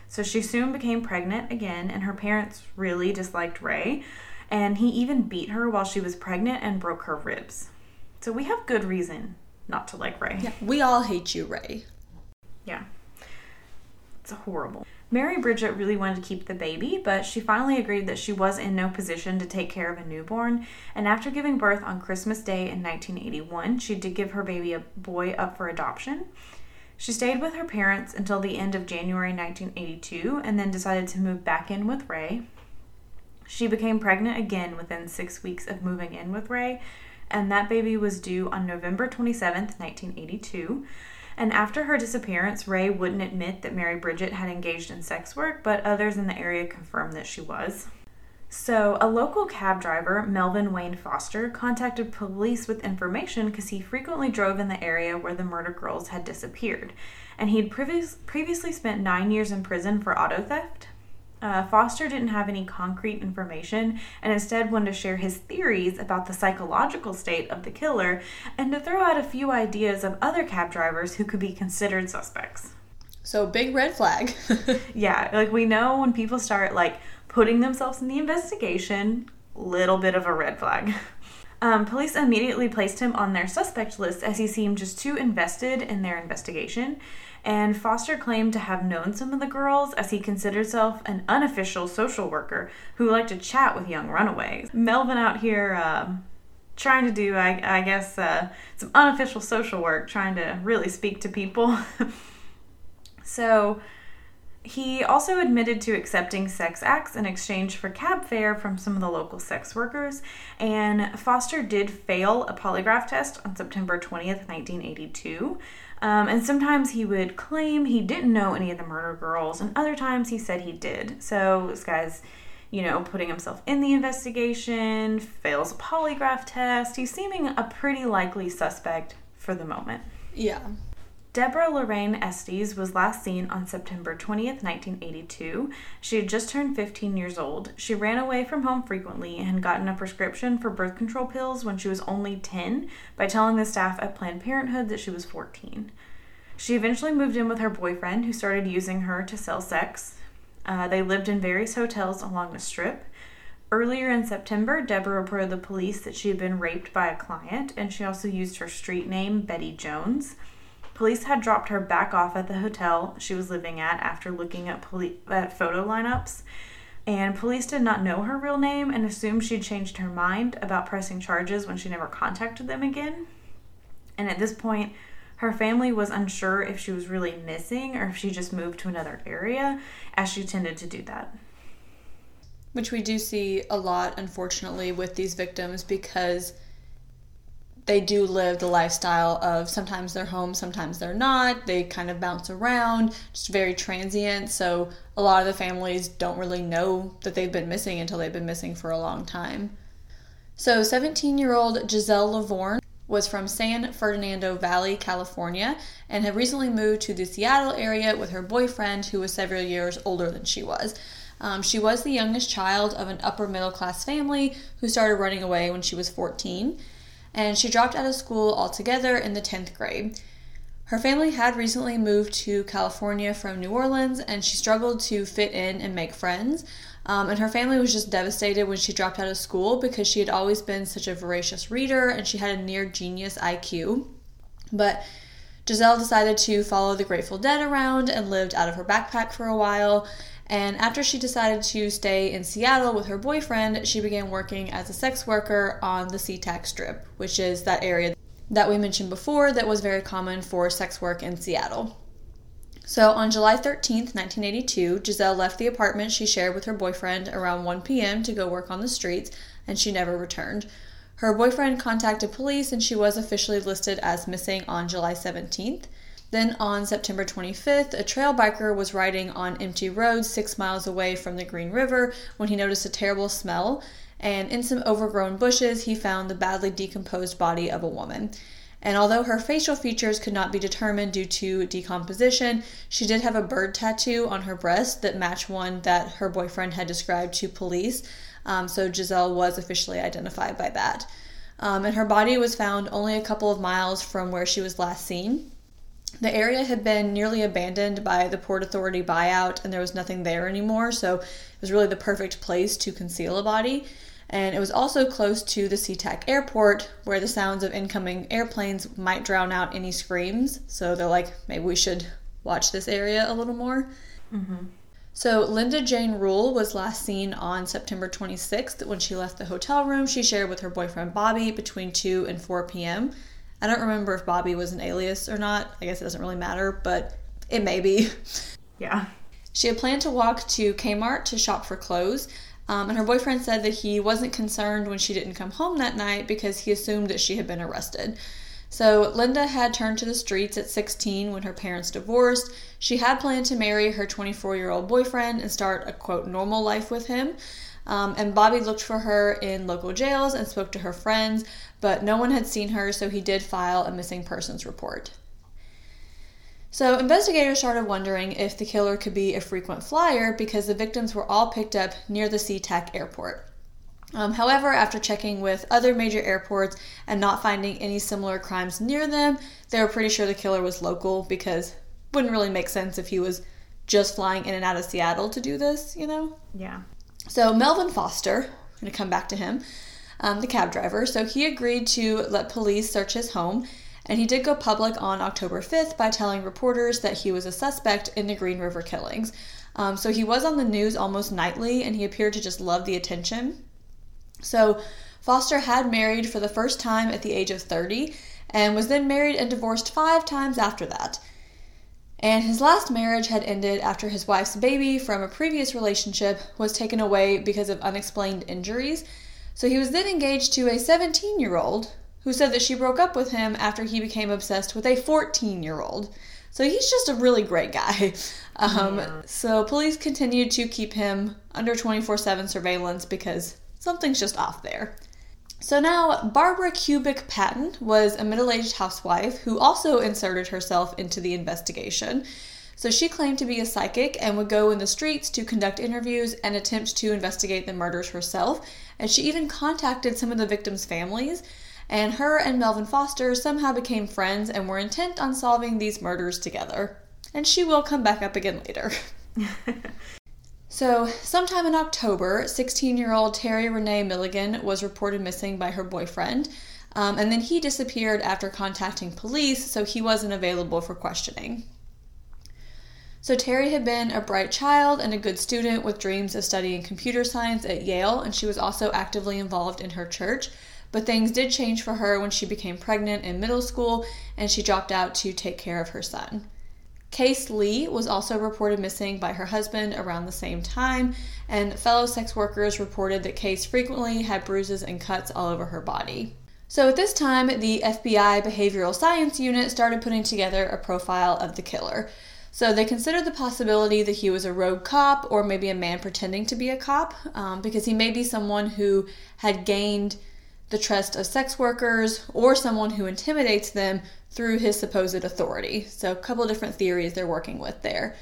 Speaker 2: So she soon became pregnant again, and her parents really disliked Ray. And he even beat her while she was pregnant and broke her ribs. So we have good reason not to like Ray.
Speaker 1: yeah. We all hate you, Ray.
Speaker 2: Yeah. It's horrible. Mary Bridget really wanted to keep the baby, but she finally agreed that she was in no position to take care of a newborn. And after giving birth on Christmas Day in 1981, she did give her baby a boy up for adoption. She stayed with her parents until the end of January 1982 and then decided to move back in with Ray. She became pregnant again within six weeks of moving in with Ray, and that baby was due on November 27th, 1982. And after her disappearance, Ray wouldn't admit that Mary Bridget had engaged in sex work, but others in the area confirmed that she was. So, a local cab driver, Melvin Wayne Foster, contacted police with information because he frequently drove in the area where the murder girls had disappeared. And he'd previous, previously spent nine years in prison for auto theft. Uh, Foster didn't have any concrete information and instead wanted to share his theories about the psychological state of the killer and to throw out a few ideas of other cab drivers who could be considered suspects.
Speaker 1: So big red flag. [LAUGHS]
Speaker 2: Yeah, like we know when people start like putting themselves in the investigation, little bit of a red flag. [LAUGHS] Um, police immediately placed him on their suspect list as he seemed just too invested in their investigation. And Foster claimed to have known some of the girls as he considered himself an unofficial social worker who liked to chat with young runaways. Melvin out here um, trying to do, I, I guess, uh, some unofficial social work, trying to really speak to people. [LAUGHS] so he also admitted to accepting sex acts in exchange for cab fare from some of the local sex workers, and Foster did fail a polygraph test on September 20th, 1982. Um, and sometimes he would claim he didn't know any of the murder girls, and other times he said he did. So this guy's, you know, putting himself in the investigation, fails a polygraph test. He's seeming a pretty likely suspect for the moment.
Speaker 1: yeah.
Speaker 2: Deborah Lorraine Estes was last seen on September 20th, 1982. She had just turned 15 years old. She ran away from home frequently and had gotten a prescription for birth control pills when she was only 10 by telling the staff at Planned Parenthood that she was 14. She eventually moved in with her boyfriend, who started using her to sell sex. Uh, they lived in various hotels along the strip. Earlier in September, Deborah reported the police that she had been raped by a client, and she also used her street name, Betty Jones. Police had dropped her back off at the hotel she was living at after looking at, poli- at photo lineups. And police did not know her real name and assumed she'd changed her mind about pressing charges when she never contacted them again. And at this point, her family was unsure if she was really missing or if she just moved to another area, as she tended to do that.
Speaker 1: Which we do see a lot, unfortunately, with these victims because they do live the lifestyle of sometimes they're home, sometimes they're not. They kind of bounce around, just very transient. So a lot of the families don't really know that they've been missing until they've been missing for a long time. So 17 year old Giselle Lovvorn was from San Fernando Valley, California, and had recently moved to the Seattle area with her boyfriend, who was several years older than she was. Um, she was the youngest child of an upper middle class family who started running away when she was 14 and she dropped out of school altogether in the 10th grade. Her family had recently moved to California from New Orleans, and she struggled to fit in and make friends. Um, and her family was just devastated when she dropped out of school because she had always been such a voracious reader and she had a near genius IQ. But Giselle decided to follow the Grateful Dead around and lived out of her backpack for a while. And after she decided to stay in Seattle with her boyfriend, she began working as a sex worker on the SeaTac Strip, which is that area that we mentioned before that was very common for sex work in Seattle. So on July 13th, 1982, Giselle left the apartment she shared with her boyfriend around 1 p.m. to go work on the streets, and she never returned. Her boyfriend contacted police and she was officially listed as missing on July 17th. Then on September 25th, a trail biker was riding on empty roads six miles away from the Green River when he noticed a terrible smell, and in some overgrown bushes, he found the badly decomposed body of a woman. And although her facial features could not be determined due to decomposition, she did have a bird tattoo on her breast that matched one that her boyfriend had described to police. Um, so Giselle was officially identified by that. Um, and her body was found only a couple of miles from where she was last seen. The area had been nearly abandoned by the Port Authority buyout, and there was nothing there anymore, so it was really the perfect place to conceal a body. And it was also close to the SeaTac airport, where the sounds of incoming airplanes might drown out any screams. So they're like, maybe we should watch this area a little more. Mm-hmm. So Linda Jane Rule was last seen on September 26th when she left the hotel room she shared with her boyfriend Bobby between 2 and 4 p.m. I don't remember if Bobby was an alias or not. I guess it doesn't really matter, but it may be. [LAUGHS]
Speaker 2: Yeah.
Speaker 1: She had planned to walk to Kmart to shop for clothes, um, and her boyfriend said that he wasn't concerned when she didn't come home that night because he assumed that she had been arrested. So, Linda had turned to the streets at 16 when her parents divorced. She had planned to marry her 24 year old boyfriend and start a quote normal life with him. Um, and Bobby looked for her in local jails and spoke to her friends, but no one had seen her, so he did file a missing persons report. So, investigators started wondering if the killer could be a frequent flyer because the victims were all picked up near the SeaTac airport. Um, however, after checking with other major airports and not finding any similar crimes near them, they were pretty sure the killer was local because it wouldn't really make sense if he was just flying in and out of Seattle to do this, you know?
Speaker 2: Yeah.
Speaker 1: So Melvin Foster, I'm going to come back to him, um, the cab driver. So he agreed to let police search his home, and he did go public on October 5th by telling reporters that he was a suspect in the Green River killings. Um, so he was on the news almost nightly, and he appeared to just love the attention. So Foster had married for the first time at the age of 30 and was then married and divorced five times after that. And his last marriage had ended after his wife's baby from a previous relationship was taken away because of unexplained injuries. So he was then engaged to a 17 year old who said that she broke up with him after he became obsessed with a 14 year old. So he's just a really great guy. [LAUGHS] Um, yeah. So police continued to keep him under 24 7 surveillance because something's just off there. So now, Barbara Kubik-Patten was a middle aged housewife who also inserted herself into the investigation. So she claimed to be a psychic and would go in the streets to conduct interviews and attempt to investigate the murders herself. And she even contacted some of the victims' families. And her and Melvin Foster somehow became friends and were intent on solving these murders together. And she will come back up again later. [LAUGHS] So, sometime in October, 16 year old Terry Renee Milligan was reported missing by her boyfriend, um, and then he disappeared after contacting police, so he wasn't available for questioning. So, Terry had been a bright child and a good student with dreams of studying computer science at Yale, and she was also actively involved in her church. But things did change for her when she became pregnant in middle school and she dropped out to take care of her son. Kase Lee was also reported missing by her husband around the same time, and fellow sex workers reported that Kase frequently had bruises and cuts all over her body. So at this time, the FBI Behavioral Science Unit started putting together a profile of the killer. So they considered the possibility that he was a rogue cop or maybe a man pretending to be a cop, um, because he may be someone who had gained the trust of sex workers or someone who intimidates them through his supposed authority. So, a couple different theories they're working with there.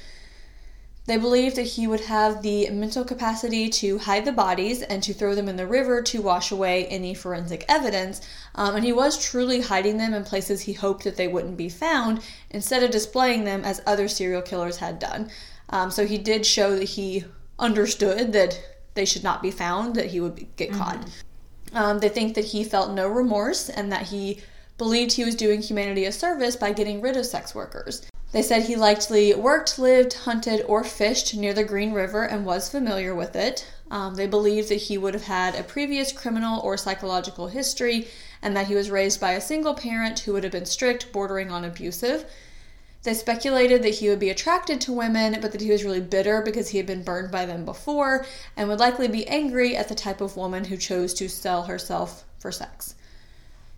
Speaker 1: They believe that he would have the mental capacity to hide the bodies and to throw them in the river to wash away any forensic evidence. Um, and he was truly hiding them in places he hoped that they wouldn't be found instead of displaying them as other serial killers had done. Um, so he did show that he understood that they should not be found, that he would be, get mm-hmm. caught. Um, they think that he felt no remorse and that he believed he was doing humanity a service by getting rid of sex workers. They said he likely worked, lived, hunted, or fished near the Green River and was familiar with it. Um, they believed that he would have had a previous criminal or psychological history and that he was raised by a single parent who would have been strict, bordering on abusive. They speculated that he would be attracted to women, but that he was really bitter because he had been burned by them before and would likely be angry at the type of woman who chose to sell herself for sex.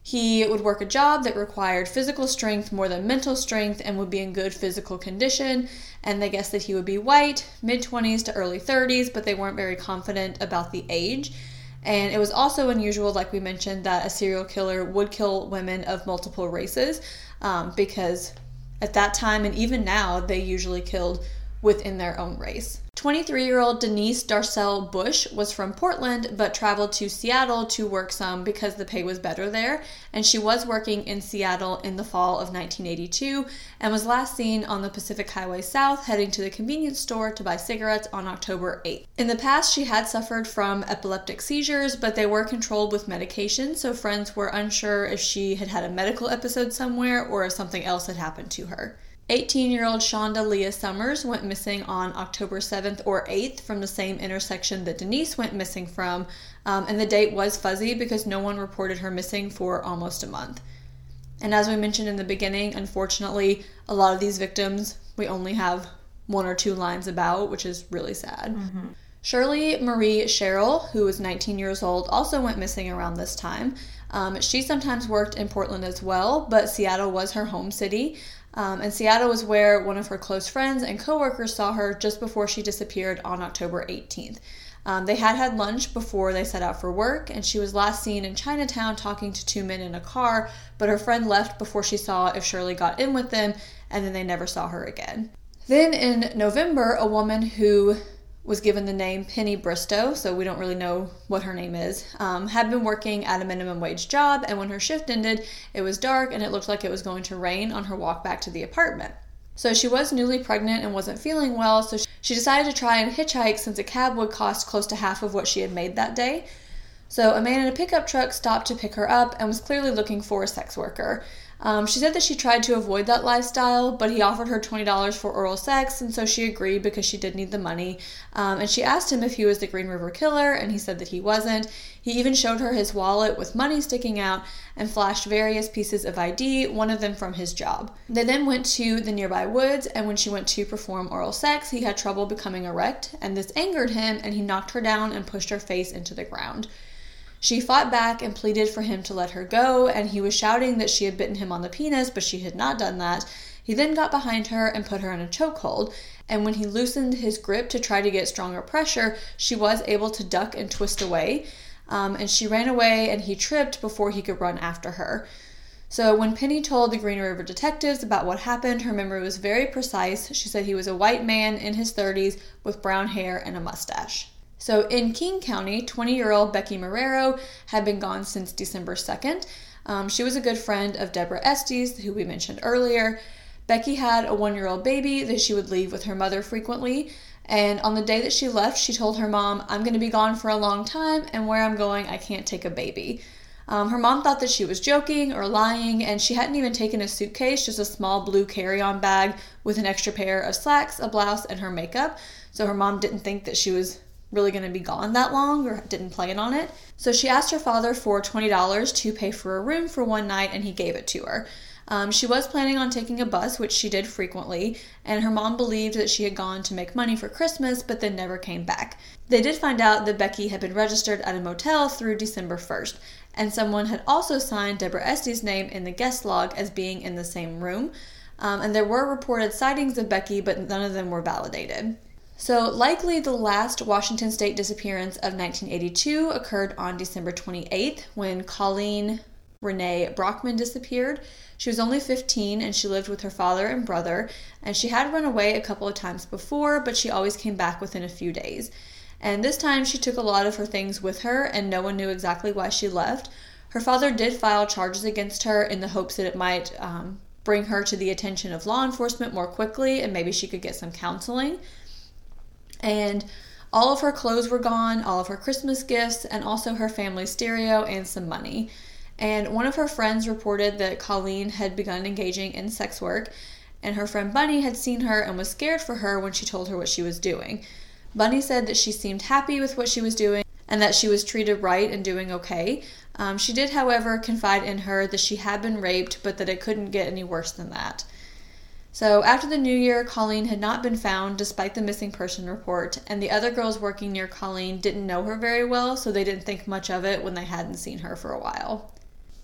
Speaker 1: He would work a job that required physical strength more than mental strength and would be in good physical condition. And they guessed that he would be white, mid 20s to early 30s, but they weren't very confident about the age. And it was also unusual, like we mentioned, that a serial killer would kill women of multiple races um, because at that time and even now, they usually killed within their own race. 23 year old Denise Darcel Bush was from Portland but traveled to Seattle to work some because the pay was better there. And she was working in Seattle in the fall of 1982 and was last seen on the Pacific Highway South heading to the convenience store to buy cigarettes on October 8th. In the past, she had suffered from epileptic seizures, but they were controlled with medication, so friends were unsure if she had had a medical episode somewhere or if something else had happened to her. 18 year old Shawnda Leea Summers went missing on October 7th or 8th from the same intersection that Denise went missing from, um, and the date was fuzzy because no one reported her missing for almost a month. And as we mentioned in the beginning, unfortunately, a lot of these victims we only have one or two lines about, which is really sad. Mm-hmm. Shirley Marie Sherrill, who was 19 years old, also went missing around this time. Um, she sometimes worked in Portland as well, but Seattle was her home city. Um, and Seattle was where one of her close friends and coworkers saw her just before she disappeared on October 18th. Um, they had had lunch before they set out for work, and she was last seen in Chinatown talking to two men in a car, but her friend left before she saw if Shirley got in with them, and then they never saw her again. Then in November, a woman who was given the name Penny Bristow, so we don't really know what her name is, um, had been working at a minimum wage job, and when her shift ended, it was dark and it looked like it was going to rain on her walk back to the apartment. So she was newly pregnant and wasn't feeling well, so she decided to try and hitchhike since a cab would cost close to half of what she had made that day. So a man in a pickup truck stopped to pick her up and was clearly looking for a sex worker. Um, she said that she tried to avoid that lifestyle, but he offered her $20 for oral sex, and so she agreed because she did need the money. Um, and she asked him if he was the Green River Killer, and he said that he wasn't. He even showed her his wallet with money sticking out and flashed various pieces of ID, one of them from his job. They then went to the nearby woods, and when she went to perform oral sex, he had trouble becoming erect, and this angered him, and he knocked her down and pushed her face into the ground. She fought back and pleaded for him to let her go, and he was shouting that she had bitten him on the penis, but she had not done that. He then got behind her and put her in a chokehold, and when he loosened his grip to try to get stronger pressure, she was able to duck and twist away. um, and she ran away and he tripped before he could run after her. So when Penny told the Green River detectives about what happened, her memory was very precise. She said he was a white man in his 30s with brown hair and a mustache. So in King County, 20 year old Becky Marrero had been gone since December 2nd. Um, she was a good friend of Deborah Estes, who we mentioned earlier. Becky had a one year old baby that she would leave with her mother frequently. And on the day that she left, she told her mom, I'm going to be gone for a long time, and where I'm going, I can't take a baby. Um, her mom thought that she was joking or lying, and she hadn't even taken a suitcase, just a small blue carry on bag with an extra pair of slacks, a blouse, and her makeup. So her mom didn't think that she was really going to be gone that long or didn't plan on it. So she asked her father for $20 to pay for a room for one night, and he gave it to her. Um, she was planning on taking a bus, which she did frequently, and her mom believed that she had gone to make money for Christmas but then never came back. They did find out that Becky had been registered at a motel through December 1st, and someone had also signed Deborah Estes' name in the guest log as being in the same room. Um, and there were reported sightings of Becky, but none of them were validated. So, likely the last Washington state disappearance of 1982 occurred on December 28th when Colleen Renee Brockman disappeared. She was only 15 and she lived with her father and brother, and she had run away a couple of times before, but she always came back within a few days. And this time she took a lot of her things with her, and no one knew exactly why she left. Her father did file charges against her in the hopes that it might um, bring her to the attention of law enforcement more quickly and maybe she could get some counseling. And all of her clothes were gone, all of her Christmas gifts, and also her family stereo and some money. And one of her friends reported that Colleen had begun engaging in sex work, and her friend Bunny had seen her and was scared for her when she told her what she was doing. Bunny said that she seemed happy with what she was doing and that she was treated right and doing okay. Um, she did, however, confide in her that she had been raped, but that it couldn't get any worse than that. So, after the new year, Colleen had not been found despite the missing person report, and the other girls working near Colleen didn't know her very well, so they didn't think much of it when they hadn't seen her for a while.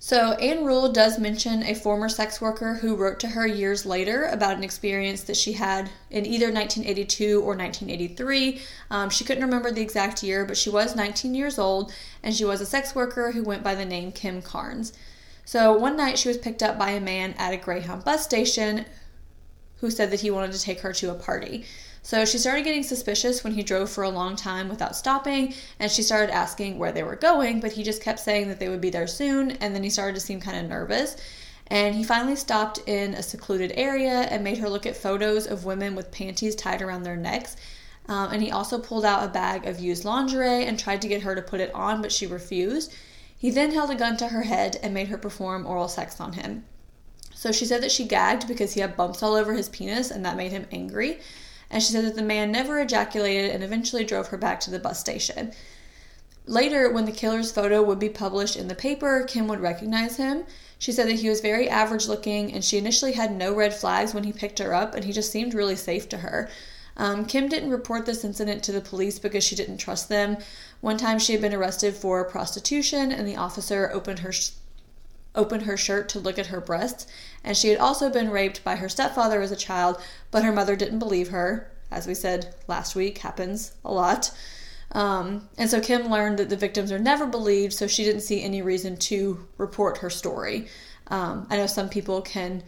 Speaker 1: So, Ann Rule does mention a former sex worker who wrote to her years later about an experience that she had in either 1982 or 1983. Um, she couldn't remember the exact year, but she was 19 years old and she was a sex worker who went by the name Kim Carnes. So, one night she was picked up by a man at a Greyhound bus station who said that he wanted to take her to a party. So she started getting suspicious when he drove for a long time without stopping, and she started asking where they were going, but he just kept saying that they would be there soon, and then he started to seem kind of nervous. And he finally stopped in a secluded area and made her look at photos of women with panties tied around their necks. Um, and he also pulled out a bag of used lingerie and tried to get her to put it on, but she refused. He then held a gun to her head and made her perform oral sex on him. So she said that she gagged because he had bumps all over his penis and that made him angry and she said that the man never ejaculated and eventually drove her back to the bus station. Later, when the killer's photo would be published in the paper, Kim would recognize him. She said that he was very average looking, and she initially had no red flags when he picked her up, and he just seemed really safe to her. Um, Kim didn't report this incident to the police because she didn't trust them. One time she had been arrested for prostitution, and the officer opened her opened her shirt to look at her breasts, and she had also been raped by her stepfather as a child, but her mother didn't believe her. As we said last week, happens a lot. Um, and so Kim learned that the victims are never believed, so she didn't see any reason to report her story. Um, I know some people can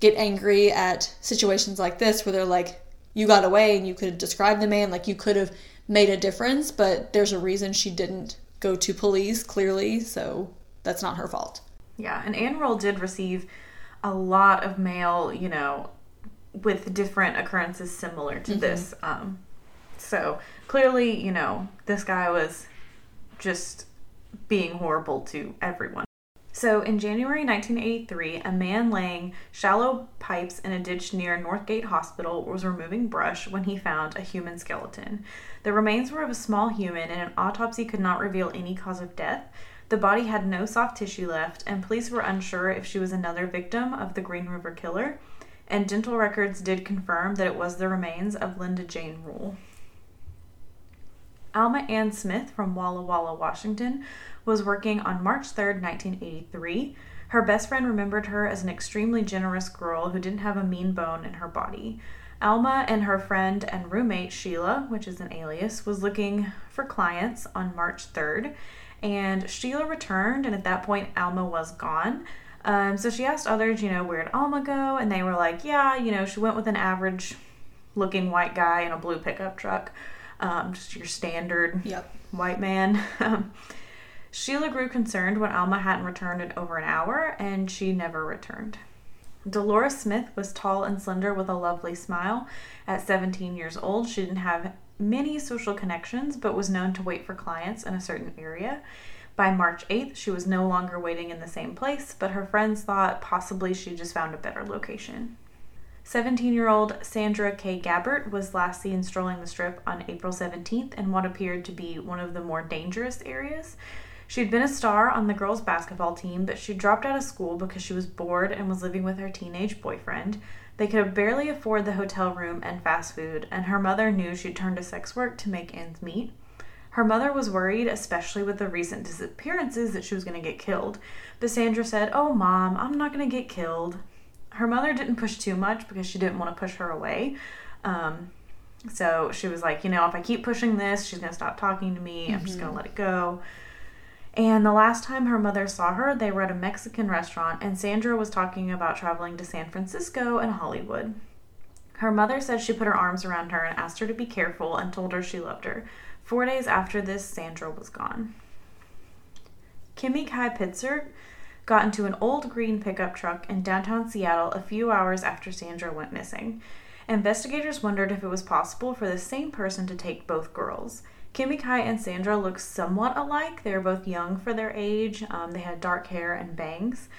Speaker 1: get angry at situations like this where they're like, you got away and you could describe the man like you could have made a difference, but there's a reason she didn't go to police, clearly, so that's not her fault.
Speaker 2: Yeah, and Ann Rule did receive a lot of mail, you know, with different occurrences similar to mm-hmm. this. Um, so clearly, you know, this guy was just being horrible to everyone. So in January 1983, a man laying shallow pipes in a ditch near Northgate Hospital was removing brush when he found a human skeleton. The remains were of a small human, and an autopsy could not reveal any cause of death. The body had no soft tissue left, and police were unsure if she was another victim of the Green River Killer, and dental records did confirm that it was the remains of Linda Jane Rule. Alma Ann Smith from Walla Walla, Washington, was working on March 3, 1983. Her best friend remembered her as an extremely generous girl who didn't have a mean bone in her body. Alma and her friend and roommate Sheila, which is an alias, was looking for clients on March 3rd And Sheila returned, and at that point, Alma was gone. Um, so she asked others, you know, where'd Alma go? And they were like, yeah, you know, she went with an average looking white guy in a blue pickup truck. Um, just your standard
Speaker 1: Yep.
Speaker 2: white man. [LAUGHS] Sheila grew concerned when Alma hadn't returned in over an hour, and she never returned. Dolores Smith was tall and slender with a lovely smile. At 17 years old, she didn't have many social connections, but was known to wait for clients in a certain area. By March 8th, she was no longer waiting in the same place, but her friends thought possibly she just found a better location. 17 year old Sandra K. Gabbert was last seen strolling the strip on April 17th in what appeared to be one of the more dangerous areas. She'd been a star on the girls' basketball team, but she dropped out of school because she was bored and was living with her teenage boyfriend. They could barely afford the hotel room and fast food, and her mother knew she'd turned to sex work to make ends meet. Her mother was worried, especially with the recent disappearances, that she was going to get killed. But Sandra said, Oh, mom, I'm not going to get killed. Her mother didn't push too much because she didn't want to push her away. Um, so she was like, You know, if I keep pushing this, she's going to stop talking to me. I'm just going to let it go. And the last time her mother saw her, they were at a Mexican restaurant, and Sandra was talking about traveling to San Francisco and Hollywood. Her mother said she put her arms around her and asked her to be careful and told her she loved her. Four days after this, Sandra was gone. Kimi-Kai Pitzer got into an old green pickup truck in downtown Seattle a few hours after Sandra went missing. Investigators wondered if it was possible for the same person to take both girls. Kimi-Kai and Sandra look somewhat alike. They were both young for their age. Um, they had dark hair and bangs.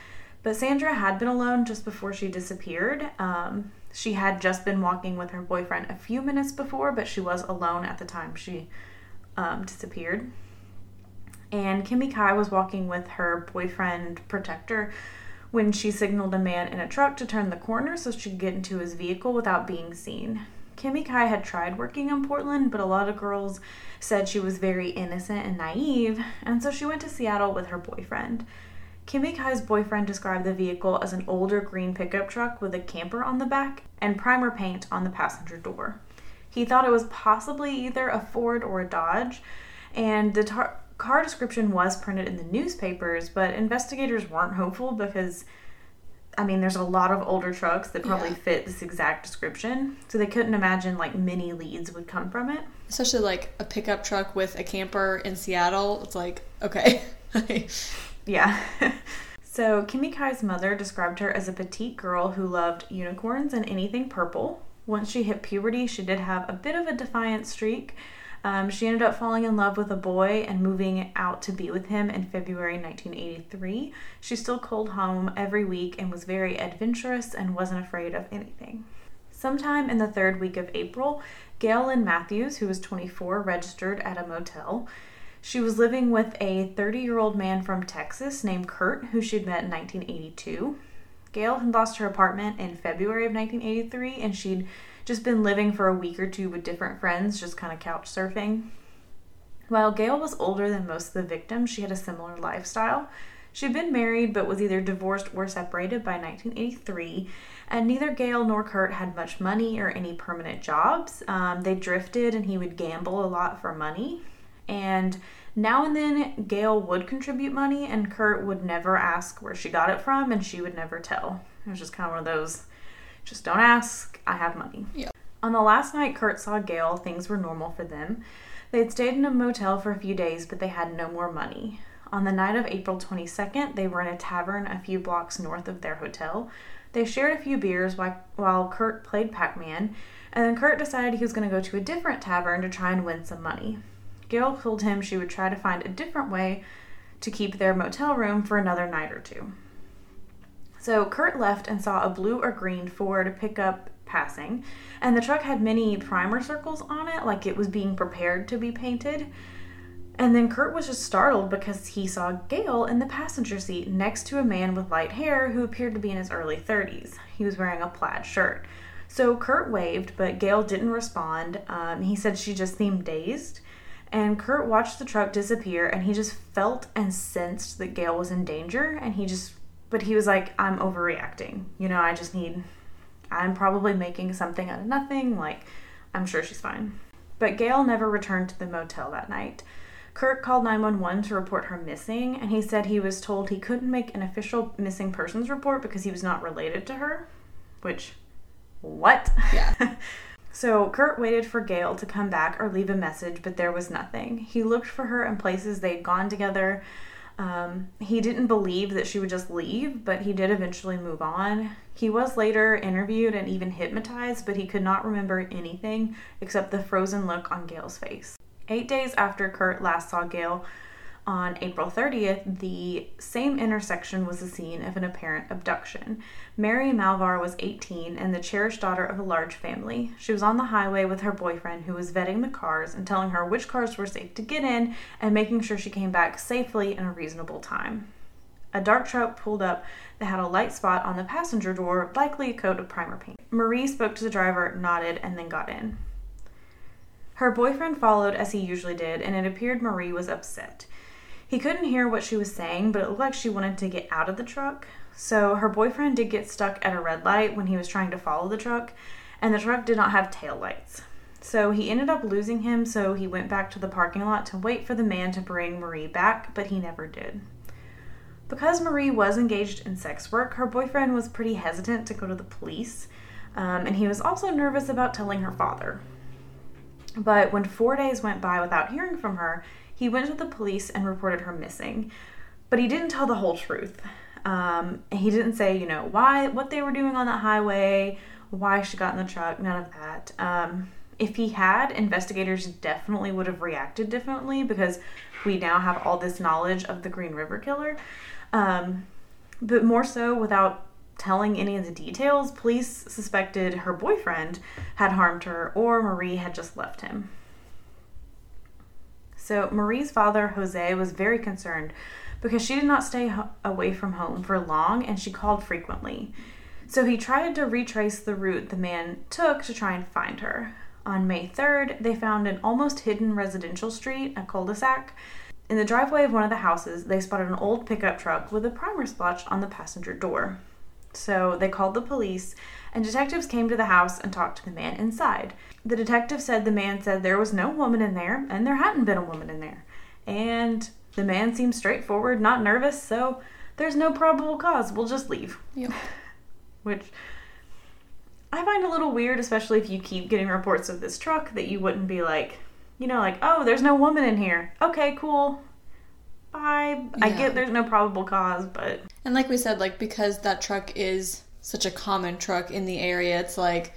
Speaker 2: But Sandra had been alone just before she disappeared. Um, she had just been walking with her boyfriend a few minutes before, but she was alone at the time she um, disappeared. And Kimi-Kai was walking with her boyfriend protector when she signaled a man in a truck to turn the corner so she could get into his vehicle without being seen. Kimi-Kai had tried working in Portland, but a lot of girls said she was very innocent and naive, and so she went to Seattle with her boyfriend. Kimi-Kai's boyfriend described the vehicle as an older green pickup truck with a camper on the back and primer paint on the passenger door. He thought it was possibly either a Ford or a Dodge, and the tar- car description was printed in the newspapers, but investigators weren't hopeful because I mean, there's a lot of older trucks that probably
Speaker 1: Yeah.
Speaker 2: fit this exact description, so they couldn't imagine like many leads would come from it.
Speaker 1: Especially like a pickup truck with a camper in Seattle. It's like, okay. [LAUGHS]
Speaker 2: Yeah. [LAUGHS] so Kimi-Kai's mother described her as a petite girl who loved unicorns and anything purple. Once she hit puberty, she did have a bit of a defiant streak. Um, she ended up falling in love with a boy and moving out to be with him in February 1983. She still called home every week and was very adventurous and wasn't afraid of anything. Sometime in the third week of April, Gail Lynn Mathews, who was 24, registered at a motel. She was living with a 30 year old man from Texas named Kurt, who she'd met in 1982. Gail had lost her apartment in February of 1983, and she'd just been living for a week or two with different friends, just kind of couch surfing. While Gail was older than most of the victims, she had a similar lifestyle. She'd been married but was either divorced or separated by 1983, and neither Gail nor Kurt had much money or any permanent jobs. Um, they drifted, and he would gamble a lot for money. And now and then, Gail would contribute money, and Kurt would never ask where she got it from, and she would never tell. It was just kind of one of those just don't ask, I have money.
Speaker 1: Yeah.
Speaker 2: On the last night Kurt saw Gail, things were normal for them. They had stayed in a motel for a few days, but they had no more money. On the night of April 22nd, they were in a tavern a few blocks north of their hotel. They shared a few beers while, while Kurt played Pac Man, and then Kurt decided he was going to go to a different tavern to try and win some money. Gail told him she would try to find a different way to keep their motel room for another night or two. So Kurt left and saw a blue or green Ford pickup passing, and the truck had many primer circles on it, like it was being prepared to be painted. And then Kurt was just startled because he saw Gail in the passenger seat next to a man with light hair who appeared to be in his early 30s. He was wearing a plaid shirt. So Kurt waved, but Gail didn't respond. Um, he said she just seemed dazed. And Kurt watched the truck disappear and he just felt and sensed that Gail was in danger. And he just, but he was like, I'm overreacting. You know, I just need, I'm probably making something out of nothing. Like, I'm sure she's fine. But Gail never returned to the motel that night. Kurt called 911 to report her missing, and he said he was told he couldn't make an official missing persons report because he was not related to her. Which, what?
Speaker 1: Yeah. [LAUGHS]
Speaker 2: so Kurt waited for Gail to come back or leave a message, but there was nothing. He looked for her in places they'd gone together. Um, he didn't believe that she would just leave, but he did eventually move on. He was later interviewed and even hypnotized, but he could not remember anything except the frozen look on Gail's face. Eight days after Kurt last saw Gail, on April 30th, the same intersection was the scene of an apparent abduction. Mary Malvar was 18 and the cherished daughter of a large family. She was on the highway with her boyfriend, who was vetting the cars and telling her which cars were safe to get in and making sure she came back safely in a reasonable time. A dark truck pulled up that had a light spot on the passenger door, likely a coat of primer paint. Marie spoke to the driver, nodded, and then got in. Her boyfriend followed as he usually did, and it appeared Marie was upset. He couldn't hear what she was saying, but it looked like she wanted to get out of the truck. So her boyfriend did get stuck at a red light when he was trying to follow the truck, and the truck did not have tail lights. So he ended up losing him, so he went back to the parking lot to wait for the man to bring Marie back, but he never did. Because Marie was engaged in sex work, her boyfriend was pretty hesitant to go to the police, um, and he was also nervous about telling her father. But when four days went by without hearing from her, he went to the police and reported her missing, but he didn't tell the whole truth. Um, he didn't say, you know, why, what they were doing on that highway, why she got in the truck, none of that. Um, if he had, investigators definitely would have reacted differently because we now have all this knowledge of the Green River Killer. Um, but more so, without telling any of the details, police suspected her boyfriend had harmed her or Marie had just left him. So Marie's father, Jose, was very concerned because she did not stay ho- away from home for long and she called frequently. So he tried to retrace the route the man took to try and find her. On May 3rd, they found an almost hidden residential street, a cul de sac. In the driveway of one of the houses, they spotted an old pickup truck with a primer splotch on the passenger door. So they called the police, and detectives came to the house and talked to the man inside. The detective said the man said there was no woman in there and there hadn't been a woman in there. And the man seemed straightforward, not nervous, so there's no probable cause. We'll just leave.
Speaker 1: Yep. [LAUGHS]
Speaker 2: Which I find a little weird, especially if you keep getting reports of this truck, that you wouldn't be like, you know, like, oh, there's no woman in here. Okay, cool. Bye. I get there's no probable cause, but
Speaker 1: And like we said, like because that truck is such a common truck in the area, it's like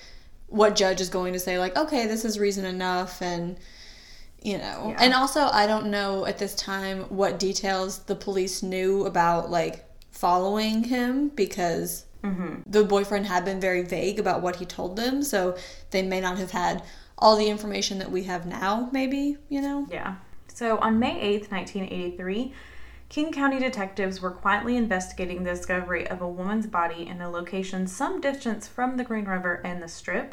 Speaker 1: what judge is going to say like, okay, this is reason enough and you know.
Speaker 2: Yeah.
Speaker 1: And also I don't know at this time what details the police knew about like following him because mm-hmm. the boyfriend had been very vague about what he told them, so they may not have had all the information that we have now, maybe, you know?
Speaker 2: Yeah. So on May 8th, 1983, King County detectives were quietly investigating the discovery of a woman's body in a location some distance from the Green River and the Strip.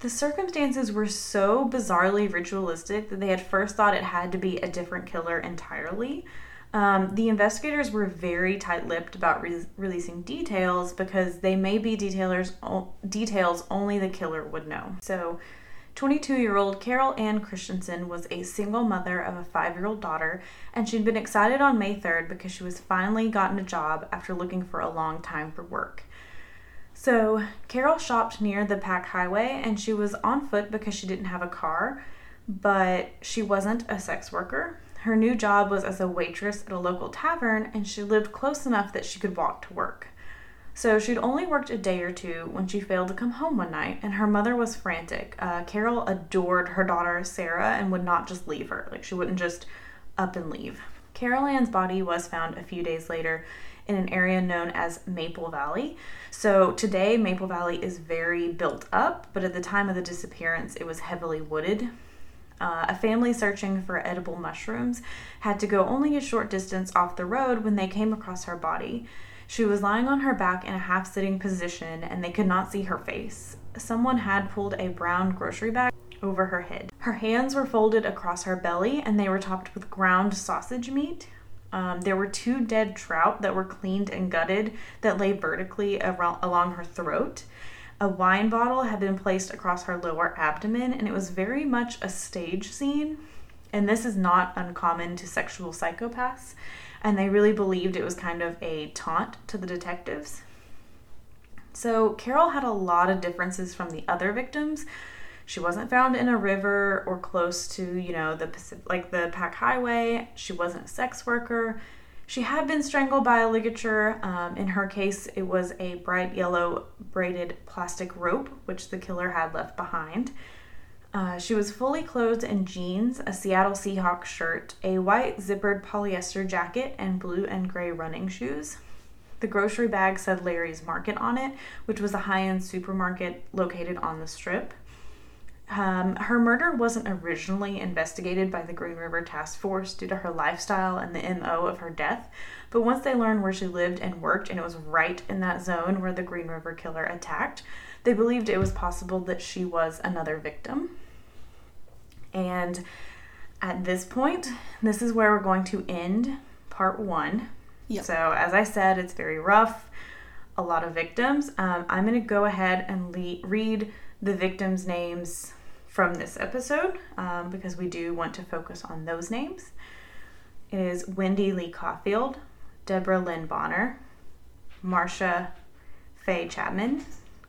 Speaker 2: The circumstances were so bizarrely ritualistic that they had first thought it had to be a different killer entirely. Um, the investigators were very tight-lipped about re- releasing details because they may be detailers o- details only the killer would know. So, 22-year-old Carol Ann Christensen was a single mother of a five-year-old daughter, and she'd been excited on May 3rd because she was finally gotten a job after looking for a long time for work. So, Carol shopped near the Pac Highway and she was on foot because she didn't have a car, but she wasn't a sex worker. Her new job was as a waitress at a local tavern and she lived close enough that she could walk to work. So she'd only worked a day or two when she failed to come home one night, and her mother was frantic. Uh, Carol adored her daughter Sarah and would not just leave her. Like she wouldn't just up and leave. Carol Ann's body was found a few days later in an area known as Maple Valley. So today, Maple Valley is very built up, but at the time of the disappearance, it was heavily wooded. Uh, a family searching for edible mushrooms had to go only a short distance off the road when they came across her body. She was lying on her back in a half sitting position and they could not see her face. Someone had pulled a brown grocery bag over her head. Her hands were folded across her belly and they were topped with ground sausage meat. Um, there were two dead trout that were cleaned and gutted that lay vertically around, along her throat. A wine bottle had been placed across her lower abdomen, and it was very much a stage scene. And this is not uncommon to sexual psychopaths. And they really believed it was kind of a taunt to the detectives. So Carol had a lot of differences from the other victims. She wasn't found in a river or close to, you know, the Pacific, like the Pac Highway. She wasn't a sex worker. She had been strangled by a ligature. Um, in her case, it was a bright yellow braided plastic rope, which the killer had left behind. Uh, she was fully clothed in jeans, a Seattle Seahawks shirt, a white zippered polyester jacket, and blue and gray running shoes. The grocery bag said Larry's Market on it, which was a high end supermarket located on the strip. Um, her murder wasn't originally investigated by the Green River Task Force due to her lifestyle and the MO of her death, but once they learned where she lived and worked, and it was right in that zone where the Green River killer attacked, they believed it was possible that she was another victim. And at this point, this is where we're going to end part one.
Speaker 1: Yep.
Speaker 2: So, as I said, it's very rough, a lot of victims. Um, I'm going to go ahead and le- read the victims' names from this episode um, because we do want to focus on those names. It is Wendy Lee Coffield, Deborah Lynn Bonner, Marcia Faye Chapman,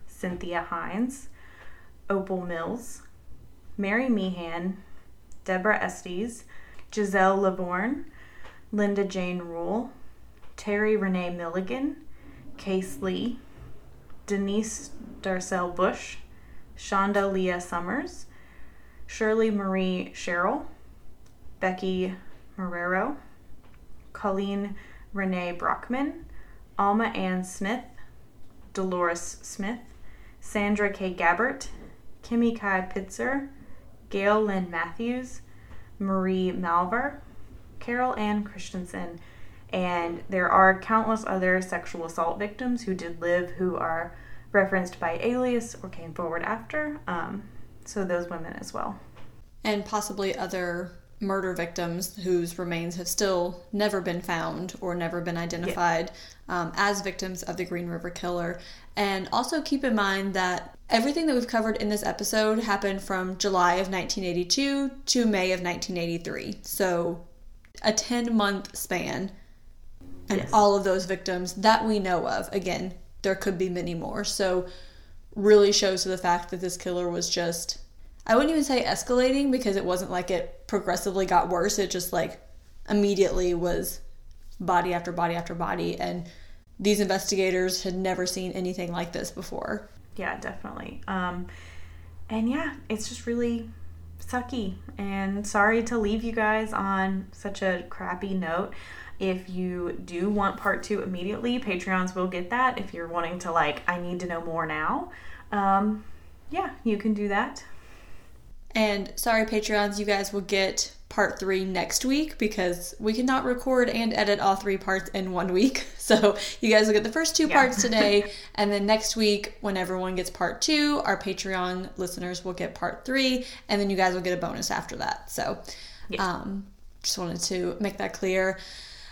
Speaker 2: Cynthia Hinds, Opal Mills, Mary Meehan, Deborah Estes, Giselle Lovvorn, Linda Jane Rule, Terry Renee Milligan, Kase Lee, Denise Darcel Bush, Shawnda Leea Summers, Shirley Marie Sherrill, Becky Marrero, Colleen Renee Brockman, Alma Ann Smith, Dolores Smith, Sandra K. Gabbert, Kimi-Kai Pitzer, Gail Lynn Mathews, Marie Malvar, Carol Ann Christensen, and there are countless other sexual assault victims who did live who are referenced by alias or came forward after. Um, so those women as well.
Speaker 1: And possibly other murder victims whose remains have still never been found or never been identified yeah. um, as victims of the Green River Killer. And also keep in mind that everything that we've covered in this episode happened from July of 1982 to May of 1983. So a 10 month span. And yes. all of those victims that we know of, again, there could be many more. So, really shows to the fact that this killer was just, I wouldn't even say escalating because it wasn't like it progressively got worse. It just like immediately was body after body after body. And these investigators had never seen anything like this before.
Speaker 2: Yeah, definitely. Um, and yeah, it's just really sucky. And sorry to leave you guys on such a crappy note. If you do want part two immediately, Patreons will get that. If you're wanting to, like, I need to know more now, um, yeah, you can do that.
Speaker 1: And sorry, Patreons, you guys will get part three next week because we cannot record and edit all three parts in one week. [LAUGHS] So you guys will get the first two yeah. parts today, [LAUGHS] and then next week, when everyone gets part two, our Patreon listeners will get part three, and then you guys will get a bonus after that. So, yeah. um, just wanted to make that clear.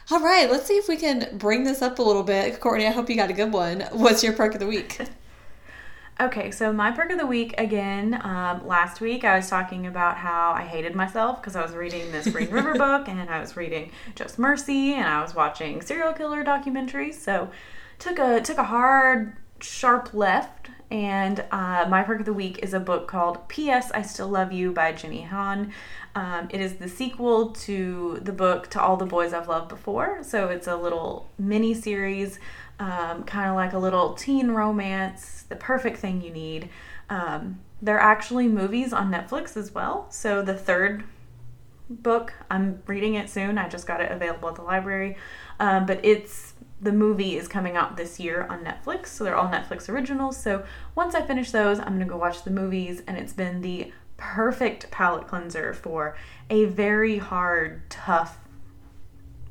Speaker 1: All right, let's see if we can bring this up a little bit. Courtney, I hope you got a good one. What's your perk of the week? [LAUGHS]
Speaker 2: Okay, so my perk of the week again. Um, last week I was talking about how I hated myself because I was reading this Green River [LAUGHS] book and I was reading Just Mercy and I was watching serial killer documentaries. So took a took a hard sharp left and uh, my perk of the week is a book called P.S. I Still Love You by Jenny Han. Um, it is the sequel to the book To All the Boys I've Loved Before. So it's a little mini series, um, kind of like a little teen romance, the perfect thing you need. Um, there are actually movies on Netflix as well. So the third book, I'm reading it soon. I just got it available at the library. Um, but it's the movie is coming out this year on Netflix. So they're all Netflix originals. So once I finish those, I'm going to go watch the movies. And it's been the perfect palate cleanser for a very hard, tough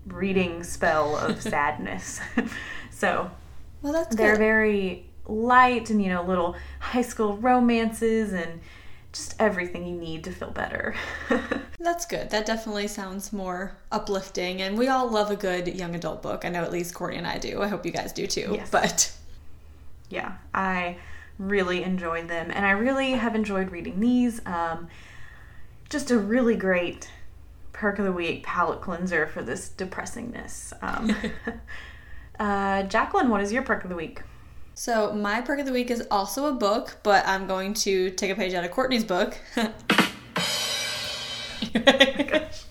Speaker 2: reading spell of [LAUGHS] sadness. [LAUGHS] so,
Speaker 1: well, that's
Speaker 2: they're
Speaker 1: good.
Speaker 2: very light and you know little high school romances and just everything you need to feel better. [LAUGHS]
Speaker 1: That's good. That definitely sounds more uplifting. And we all love a good young adult book. I know at least Courtney and I do. I hope you guys do too.
Speaker 2: Yes.
Speaker 1: But
Speaker 2: yeah, I really enjoyed them, and I really have enjoyed reading these. Um, just a really great perk of the week palate cleanser for this depressingness. Um, [LAUGHS] [LAUGHS] uh, Jaclyn, what is your perk of the week?
Speaker 1: So, my perk of the week is also a book, but I'm going to take a page out of Courtney's book. [LAUGHS] [LAUGHS]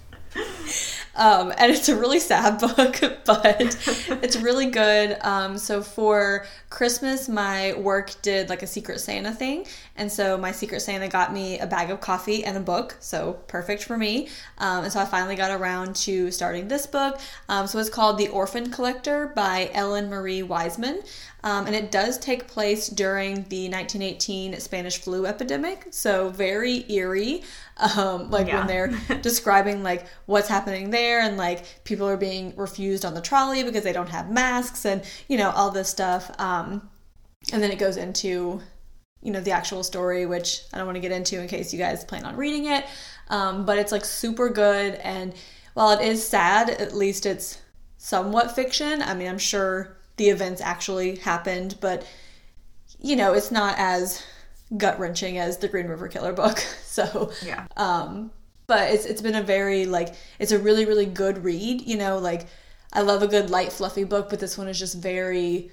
Speaker 1: Um, and it's a really sad [LAUGHS] book, but [LAUGHS] it's really good. Um, so for Christmas, my work did like a Secret Santa thing, and so my Secret Santa got me a bag of coffee and a book, so perfect for me. Um, and so I finally got around to starting this book. Um, so it's called The Orphan Collector by Ellen Marie Wiseman. Um, and it does take place during the 1918 Spanish flu epidemic, so very eerie. Um, like yeah. when they're [LAUGHS] describing like what's happening there, and like people are being refused on the trolley because they don't have masks, and you know all this stuff. Um, and then it goes into you know the actual story, which I don't want to get into in case you guys plan on reading it. Um, but it's like super good, and while it is sad, at least it's somewhat fiction. I mean, I'm sure the events actually happened, but you know, it's not as gut wrenching as the Green River Killer book. [LAUGHS] So
Speaker 2: yeah.
Speaker 1: Um, but it's it's been a very like it's a really really good read. You know, like I love a good light fluffy book, but this one is just very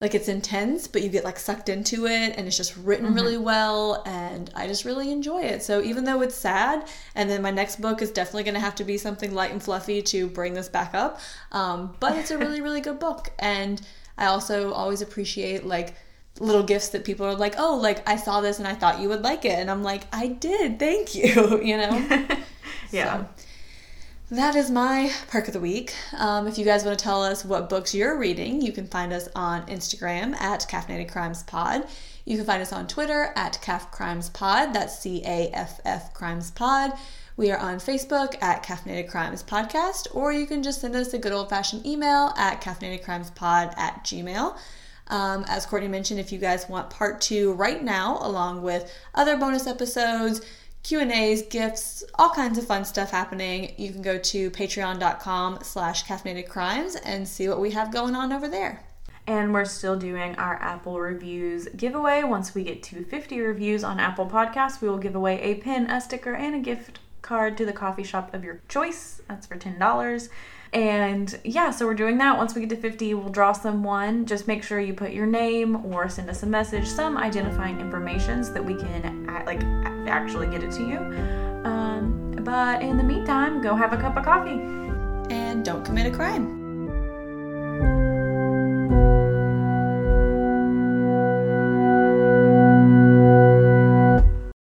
Speaker 1: like it's intense, but you get like sucked into it, and it's just written mm-hmm. really well, and I just really enjoy it. So even though it's sad, and then my next book is definitely going to have to be something light and fluffy to bring this back up, um, but it's a really [LAUGHS] really good book, and I also always appreciate like little gifts that people are like, oh, like I saw this and I thought you would like it. And I'm like, I did, thank you, [LAUGHS] you know? [LAUGHS]
Speaker 2: yeah. So,
Speaker 1: that is my perk of the week. Um, if you guys want to tell us what books you're reading, you can find us on Instagram at Caffeinated Crimes Pod. You can find us on Twitter at Caff Crimes Pod. That's C A F F Crimes Pod. We are on Facebook at Caffeinated Crimes Podcast, or you can just send us a good old fashioned email at caffeinatedcrimespod at gmail. Um, as Courtney mentioned, if you guys want part two right now, along with other bonus episodes, Q&As, gifts, all kinds of fun stuff happening, you can go to patreon.com slash caffeinated crimes and see what we have going on over there.
Speaker 2: And we're still doing our Apple reviews giveaway. Once we get to 50 reviews on Apple Podcasts, we will give away a pin, a sticker, and a gift card to the coffee shop of your choice. That's for $10. And yeah, so we're doing that. Once we get to 50, we'll draw someone. Just make sure you put your name or send us a message, some identifying information so that we can like actually get it to you. Um, but in the meantime, go have a cup of coffee.
Speaker 1: And don't commit a crime.